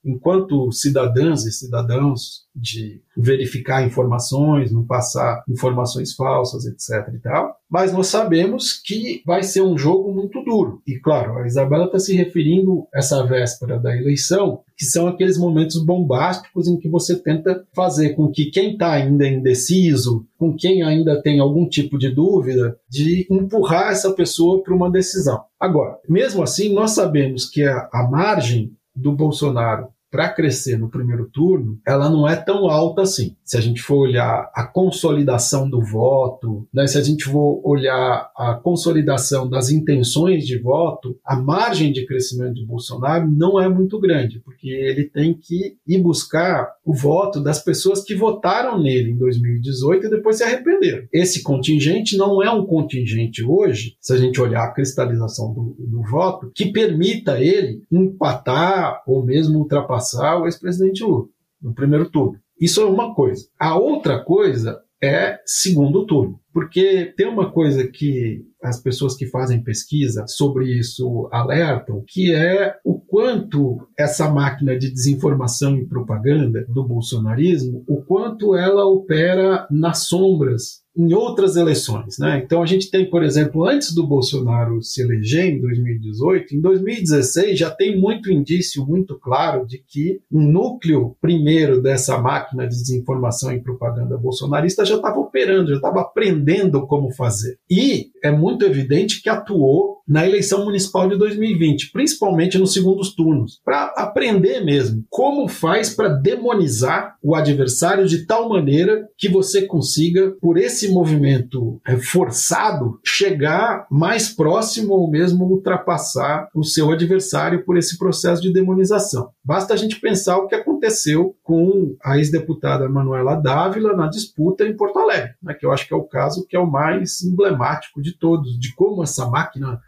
enquanto cidadãs e cidadãos de verificar informações, não passar informações falsas, etc. e tal. Mas nós sabemos que vai ser um jogo muito duro. E claro, a Isabela está se referindo essa véspera da eleição, que são aqueles momentos bombásticos em que você tenta fazer com que quem está ainda indeciso, com quem ainda tem algum tipo de dúvida, de empurrar essa pessoa para uma decisão. Agora, mesmo assim, nós sabemos que a, a margem do Bolsonaro para crescer no primeiro turno, ela não é tão alta assim. Se a gente for olhar a consolidação do voto, né, se a gente for olhar a consolidação das intenções de voto, a margem de crescimento de Bolsonaro não é muito grande, porque ele tem que ir buscar o voto das pessoas que votaram nele em 2018 e depois se arrependeram. Esse contingente não é um contingente hoje, se a gente olhar a cristalização do, do voto, que permita ele empatar ou mesmo ultrapassar ultrapassar o ex-presidente Lula no primeiro turno. Isso é uma coisa. A outra coisa é segundo turno. Porque tem uma coisa que as pessoas que fazem pesquisa sobre isso alertam, que é o quanto essa máquina de desinformação e propaganda do bolsonarismo, o quanto ela opera nas sombras em outras eleições. Né? Então a gente tem, por exemplo, antes do Bolsonaro se eleger em 2018, em 2016 já tem muito indício muito claro de que um núcleo primeiro dessa máquina de desinformação e propaganda bolsonarista já estava operando, já estava aprendendo como fazer. E é muito evidente que atuou na eleição municipal de 2020, principalmente nos segundos turnos, para aprender mesmo como faz para demonizar o adversário de tal maneira que você consiga, por esse movimento é, forçado, chegar mais próximo ou mesmo ultrapassar o seu adversário por esse processo de demonização. Basta a gente pensar o que aconteceu com a ex-deputada Manuela Dávila na disputa em Porto Alegre, né, que eu acho que é o caso que é o mais emblemático de todos, de como essa máquina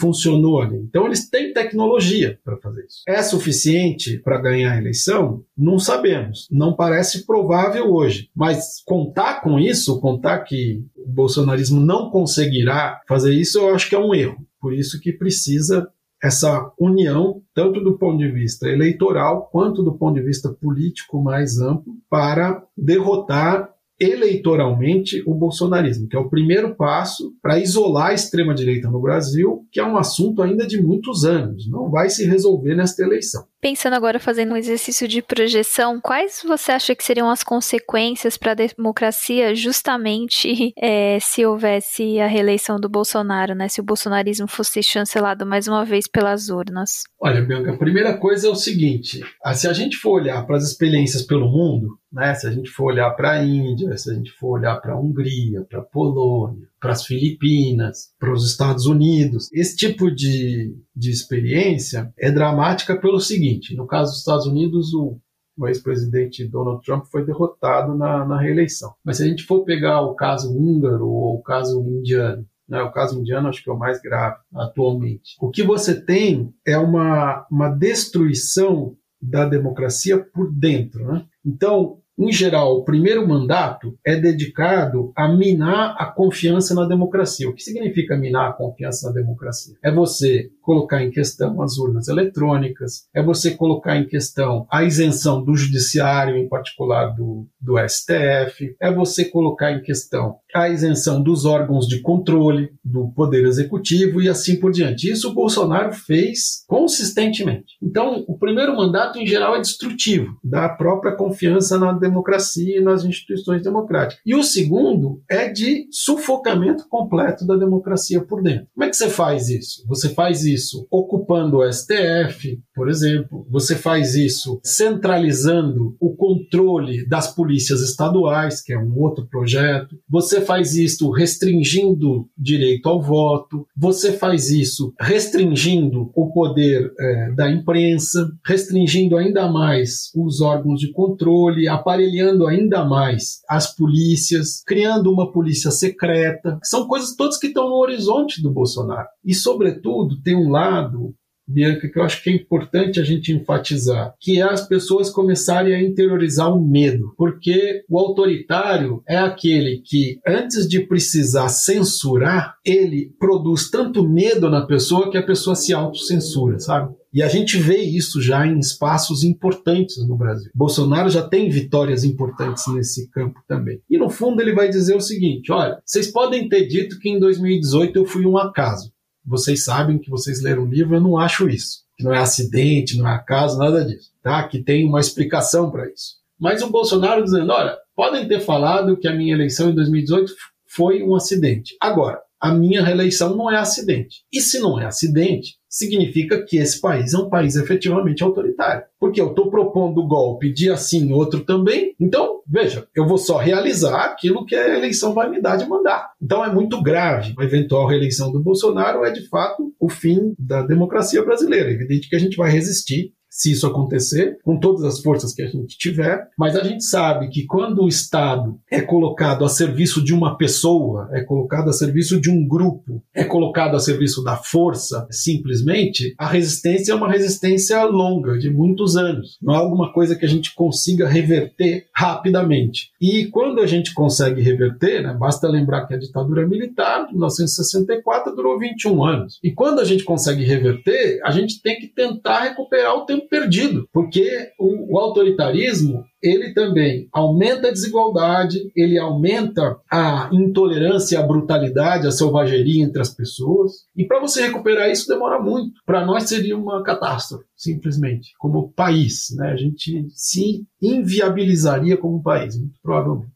funcionou ali. Então eles têm tecnologia para fazer isso. É suficiente para ganhar a eleição? Não sabemos. Não parece provável hoje. Mas contar com isso, contar que o bolsonarismo não conseguirá fazer isso, eu acho que é um erro. Por isso que precisa essa união, tanto do ponto de vista eleitoral quanto do ponto de vista político mais amplo, para derrotar eleitoralmente o bolsonarismo, que é o primeiro passo para isolar a extrema-direita no Brasil, que é um assunto ainda de muitos anos, não vai se resolver nesta eleição. Pensando agora, fazendo um exercício de projeção, quais você acha que seriam as consequências para a democracia justamente [LAUGHS] é, se houvesse a reeleição do Bolsonaro, né? Se o bolsonarismo fosse chancelado mais uma vez pelas urnas? Olha, Bianca, a primeira coisa é o seguinte: se a gente for olhar para as experiências pelo mundo, né? Se a gente for olhar para a Índia, se a gente for olhar para a Hungria, para a Polônia, para as Filipinas, para os Estados Unidos, esse tipo de, de experiência é dramática pelo seguinte: no caso dos Estados Unidos, o o ex-presidente Donald Trump foi derrotado na, na, reeleição. Mas se a gente for pegar o caso húngaro ou o caso indiano, né, o caso indiano acho que é o mais grave atualmente, o que você tem é uma, uma destruição da democracia por dentro. Né? Então, em geral, o primeiro mandato é dedicado a minar a confiança na democracia. O que significa minar a confiança na democracia? É você colocar em questão as urnas eletrônicas, é você colocar em questão a isenção do judiciário, em particular do, do STF, é você colocar em questão a isenção dos órgãos de controle do poder executivo e assim por diante. Isso o Bolsonaro fez consistentemente. Então, o primeiro mandato em geral é destrutivo da própria confiança na democracia e nas instituições democráticas. E o segundo é de sufocamento completo da democracia por dentro. Como é que você faz isso? Você faz isso ocupando o STF, por exemplo, você faz isso centralizando o controle das polícias estaduais, que é um outro projeto. Você faz isso restringindo direito ao voto. Você faz isso restringindo o poder é, da imprensa, restringindo ainda mais os órgãos de controle, aparelhando ainda mais as polícias, criando uma polícia secreta. São coisas todas que estão no horizonte do Bolsonaro. E, sobretudo, tem um lado Bianca, que eu acho que é importante a gente enfatizar, que é as pessoas começarem a interiorizar o medo, porque o autoritário é aquele que, antes de precisar censurar, ele produz tanto medo na pessoa que a pessoa se autocensura, sabe? E a gente vê isso já em espaços importantes no Brasil. Bolsonaro já tem vitórias importantes nesse campo também. E no fundo ele vai dizer o seguinte: olha, vocês podem ter dito que em 2018 eu fui um acaso vocês sabem que vocês leram o livro, eu não acho isso. Que não é acidente, não é acaso, nada disso. Tá? Que tem uma explicação para isso. Mas o Bolsonaro dizendo: olha, podem ter falado que a minha eleição em 2018 foi um acidente. Agora, a minha reeleição não é acidente. E se não é acidente, significa que esse país é um país efetivamente autoritário. Porque eu estou propondo golpe de assim, outro também. Então, veja, eu vou só realizar aquilo que a eleição vai me dar de mandar. Então é muito grave. A eventual reeleição do Bolsonaro é, de fato, o fim da democracia brasileira. É evidente que a gente vai resistir se isso acontecer, com todas as forças que a gente tiver, mas a gente sabe que quando o Estado é colocado a serviço de uma pessoa, é colocado a serviço de um grupo, é colocado a serviço da força, simplesmente, a resistência é uma resistência longa, de muitos anos. Não é alguma coisa que a gente consiga reverter rapidamente. E quando a gente consegue reverter, né, basta lembrar que a ditadura militar, de 1964, durou 21 anos. E quando a gente consegue reverter, a gente tem que tentar recuperar o tempo perdido, porque o, o autoritarismo ele também aumenta a desigualdade, ele aumenta a intolerância, a brutalidade, a selvageria entre as pessoas. E para você recuperar isso demora muito. Para nós seria uma catástrofe, simplesmente, como país. Né? A gente se inviabilizaria como país, muito provavelmente.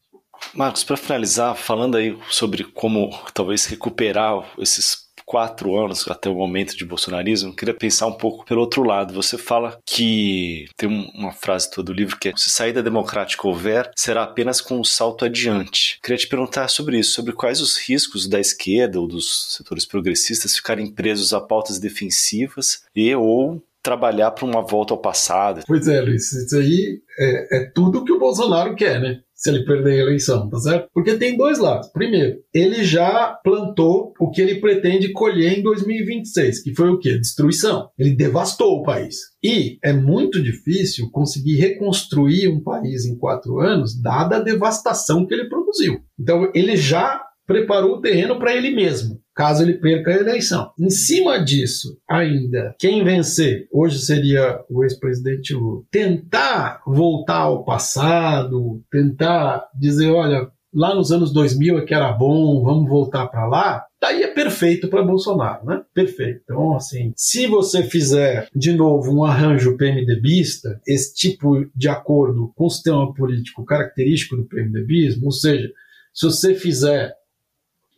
Marcos, para finalizar, falando aí sobre como talvez recuperar esses quatro anos até o momento de bolsonarismo, queria pensar um pouco pelo outro lado. Você fala que tem uma frase toda do livro que é: se saída democrática houver, será apenas com um salto adiante. Queria te perguntar sobre isso, sobre quais os riscos da esquerda ou dos setores progressistas ficarem presos a pautas defensivas e ou trabalhar para uma volta ao passado. Pois é, Luiz, isso aí é, é tudo que o Bolsonaro quer, né? se ele perder a eleição, tá certo? Porque tem dois lados. Primeiro, ele já plantou o que ele pretende colher em 2026, que foi o quê? Destruição. Ele devastou o país. E é muito difícil conseguir reconstruir um país em quatro anos, dada a devastação que ele produziu. Então, ele já preparou o terreno para ele mesmo caso ele perca a eleição. Em cima disso, ainda, quem vencer, hoje seria o ex-presidente Lula, tentar voltar ao passado, tentar dizer, olha, lá nos anos 2000 é que era bom, vamos voltar para lá, daí é perfeito para Bolsonaro, né? Perfeito. Então, assim, se você fizer de novo um arranjo PMDBista, esse tipo de acordo com o sistema político característico do PMDBismo, ou seja, se você fizer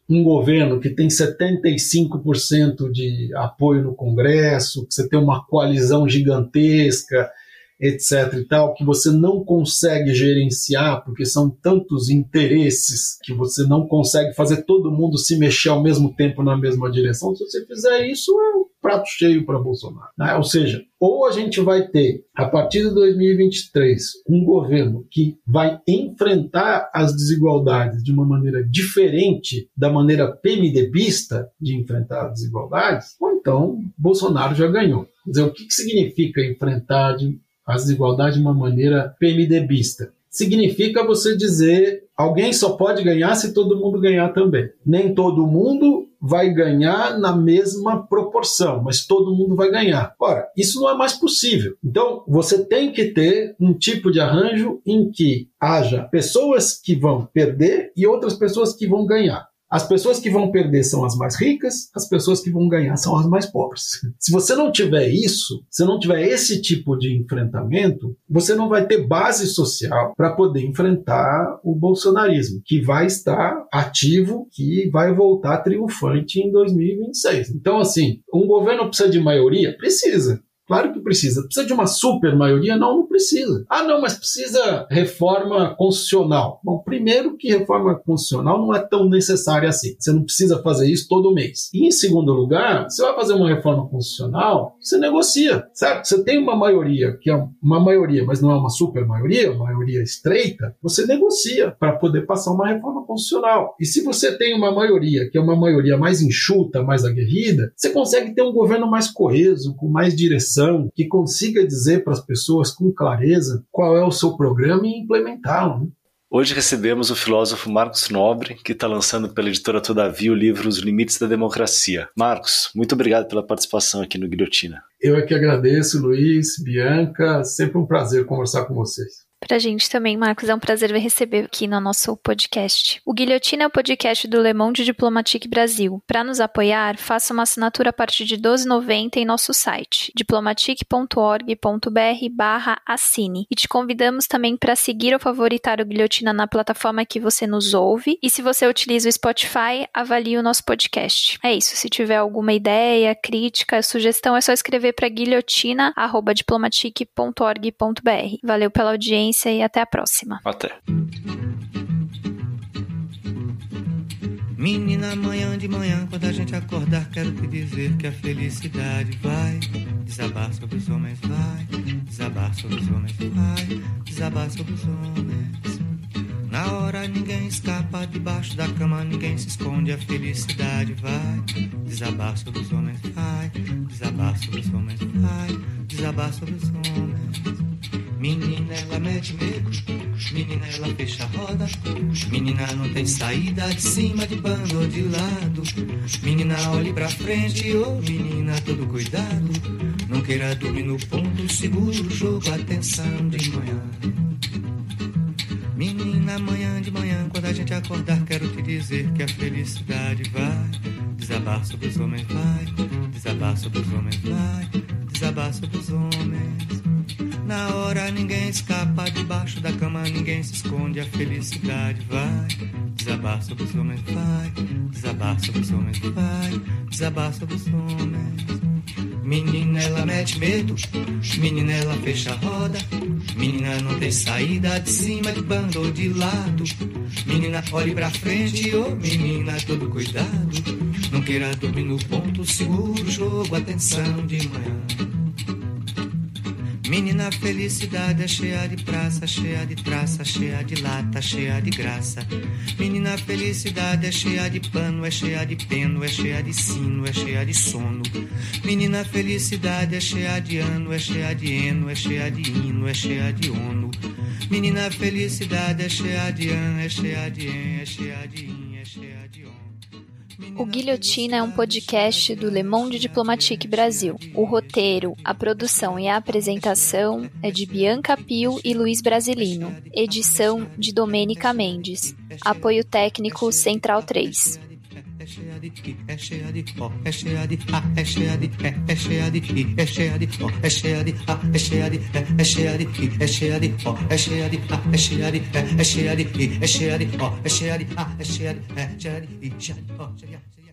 um governo que tem 75% de apoio no Congresso, que você tem uma coalizão gigantesca, etc e tal, que você não consegue gerenciar porque são tantos interesses que você não consegue fazer todo mundo se mexer ao mesmo tempo na mesma direção. Se você fizer isso, é um prato cheio para Bolsonaro. Né? Ou seja, ou a gente vai ter, a partir de 2023, um governo que vai enfrentar as desigualdades de uma maneira diferente da maneira PMDBista de enfrentar as desigualdades, ou então Bolsonaro já ganhou. Quer dizer, o que, que significa enfrentar as desigualdades de uma maneira PMDBista. Significa você dizer alguém só pode ganhar se todo mundo ganhar também. Nem todo mundo vai ganhar na mesma proporção, mas todo mundo vai ganhar. Ora, isso não é mais possível. Então, você tem que ter um tipo de arranjo em que haja pessoas que vão perder e outras pessoas que vão ganhar. As pessoas que vão perder são as mais ricas, as pessoas que vão ganhar são as mais pobres. [LAUGHS] Se você não tiver isso, se não tiver esse tipo de enfrentamento, você não vai ter base social para poder enfrentar o bolsonarismo, que vai estar ativo, que vai voltar triunfante em 2026. Então, assim, um governo precisa de maioria? Precisa. Claro que precisa. Precisa de uma super maioria? Não, não precisa. Ah, não, mas precisa reforma constitucional. Bom, primeiro que reforma constitucional não é tão necessária assim. Você não precisa fazer isso todo mês. E em segundo lugar, você vai fazer uma reforma constitucional, você negocia, certo? Você tem uma maioria, que é uma maioria, mas não é uma super maioria, uma maioria estreita, você negocia para poder passar uma reforma constitucional. E se você tem uma maioria, que é uma maioria mais enxuta, mais aguerrida, você consegue ter um governo mais coeso, com mais direção que consiga dizer para as pessoas com clareza qual é o seu programa e implementá-lo. Né? Hoje recebemos o filósofo Marcos Nobre, que está lançando pela editora Todavia o livro Os Limites da Democracia. Marcos, muito obrigado pela participação aqui no Guilhotina. Eu é que agradeço, Luiz, Bianca, sempre um prazer conversar com vocês. Pra gente também, Marcos, é um prazer receber aqui no nosso podcast. O Guilhotina é o podcast do Le Monde Diplomatique Brasil. Para nos apoiar, faça uma assinatura a partir de R$ 12,90 em nosso site, diplomatique.org.br barra assine. E te convidamos também para seguir ou favoritar o Guilhotina na plataforma que você nos ouve. E se você utiliza o Spotify, avalie o nosso podcast. É isso, se tiver alguma ideia, crítica, sugestão, é só escrever para guilhotina.diplomatique.org.br. Valeu pela audiência audiência e até a próxima. Até. Menina, amanhã de manhã, quando a gente acordar, quero te dizer que a felicidade vai desabar sobre os homens, vai desabar sobre os homens, vai desabar sobre os homens. Na hora ninguém escapa, debaixo da cama ninguém se esconde, a felicidade vai desabar sobre os homens, vai desabar sobre os homens, vai desabar sobre os homens. Menina, ela mete medo. Menina, ela fecha a roda. Menina, não tem saída de cima, de bando ou de lado. Menina, olhe pra frente. Ô, oh, menina, todo cuidado. Não queira dormir no ponto seguro. Jogo, atenção de manhã. Menina, amanhã de manhã, quando a gente acordar, quero te dizer que a felicidade vai desabar sobre os homens, vai desabar sobre os homens, vai desabar sobre os homens. Na hora ninguém escapa, debaixo da cama ninguém se esconde. A felicidade vai desabar sobre os homens, vai desabar sobre os homens, vai desabar sobre os homens. Menina, ela mete medo, menina, ela fecha a roda. Menina, não tem saída de cima, de bando ou de lado. Menina, olhe pra frente, ô oh, menina, todo cuidado. Não queira dormir no ponto seguro, jogo, atenção de manhã. Menina, felicidade é cheia de praça, cheia de traça, cheia de lata, cheia de graça. Menina, felicidade é cheia de pano, é cheia de peno, é cheia de sino, é cheia de sono. Menina, felicidade é cheia de ano, é cheia de eno, é cheia de hino, é cheia de ono. Menina, felicidade é cheia de an, é cheia de en, é cheia de in, O Guilhotina é um podcast do Le Monde Diplomatique Brasil. O roteiro, a produção e a apresentação é de Bianca Pio e Luiz Brasilino. Edição de Domênica Mendes. Apoio técnico Central 3 é cheia de é cheia de ó, é cheia de a, é cheia de é, é cheia de i, é cheia de ó, é cheia de a, é cheia de é, é cheia de i, é cheia de ó, é cheia de a, é cheia de é, é cheia de i, é cheia de ó, é cheia de a, é cheia de é, cheia de i, cheia de ó, cheia de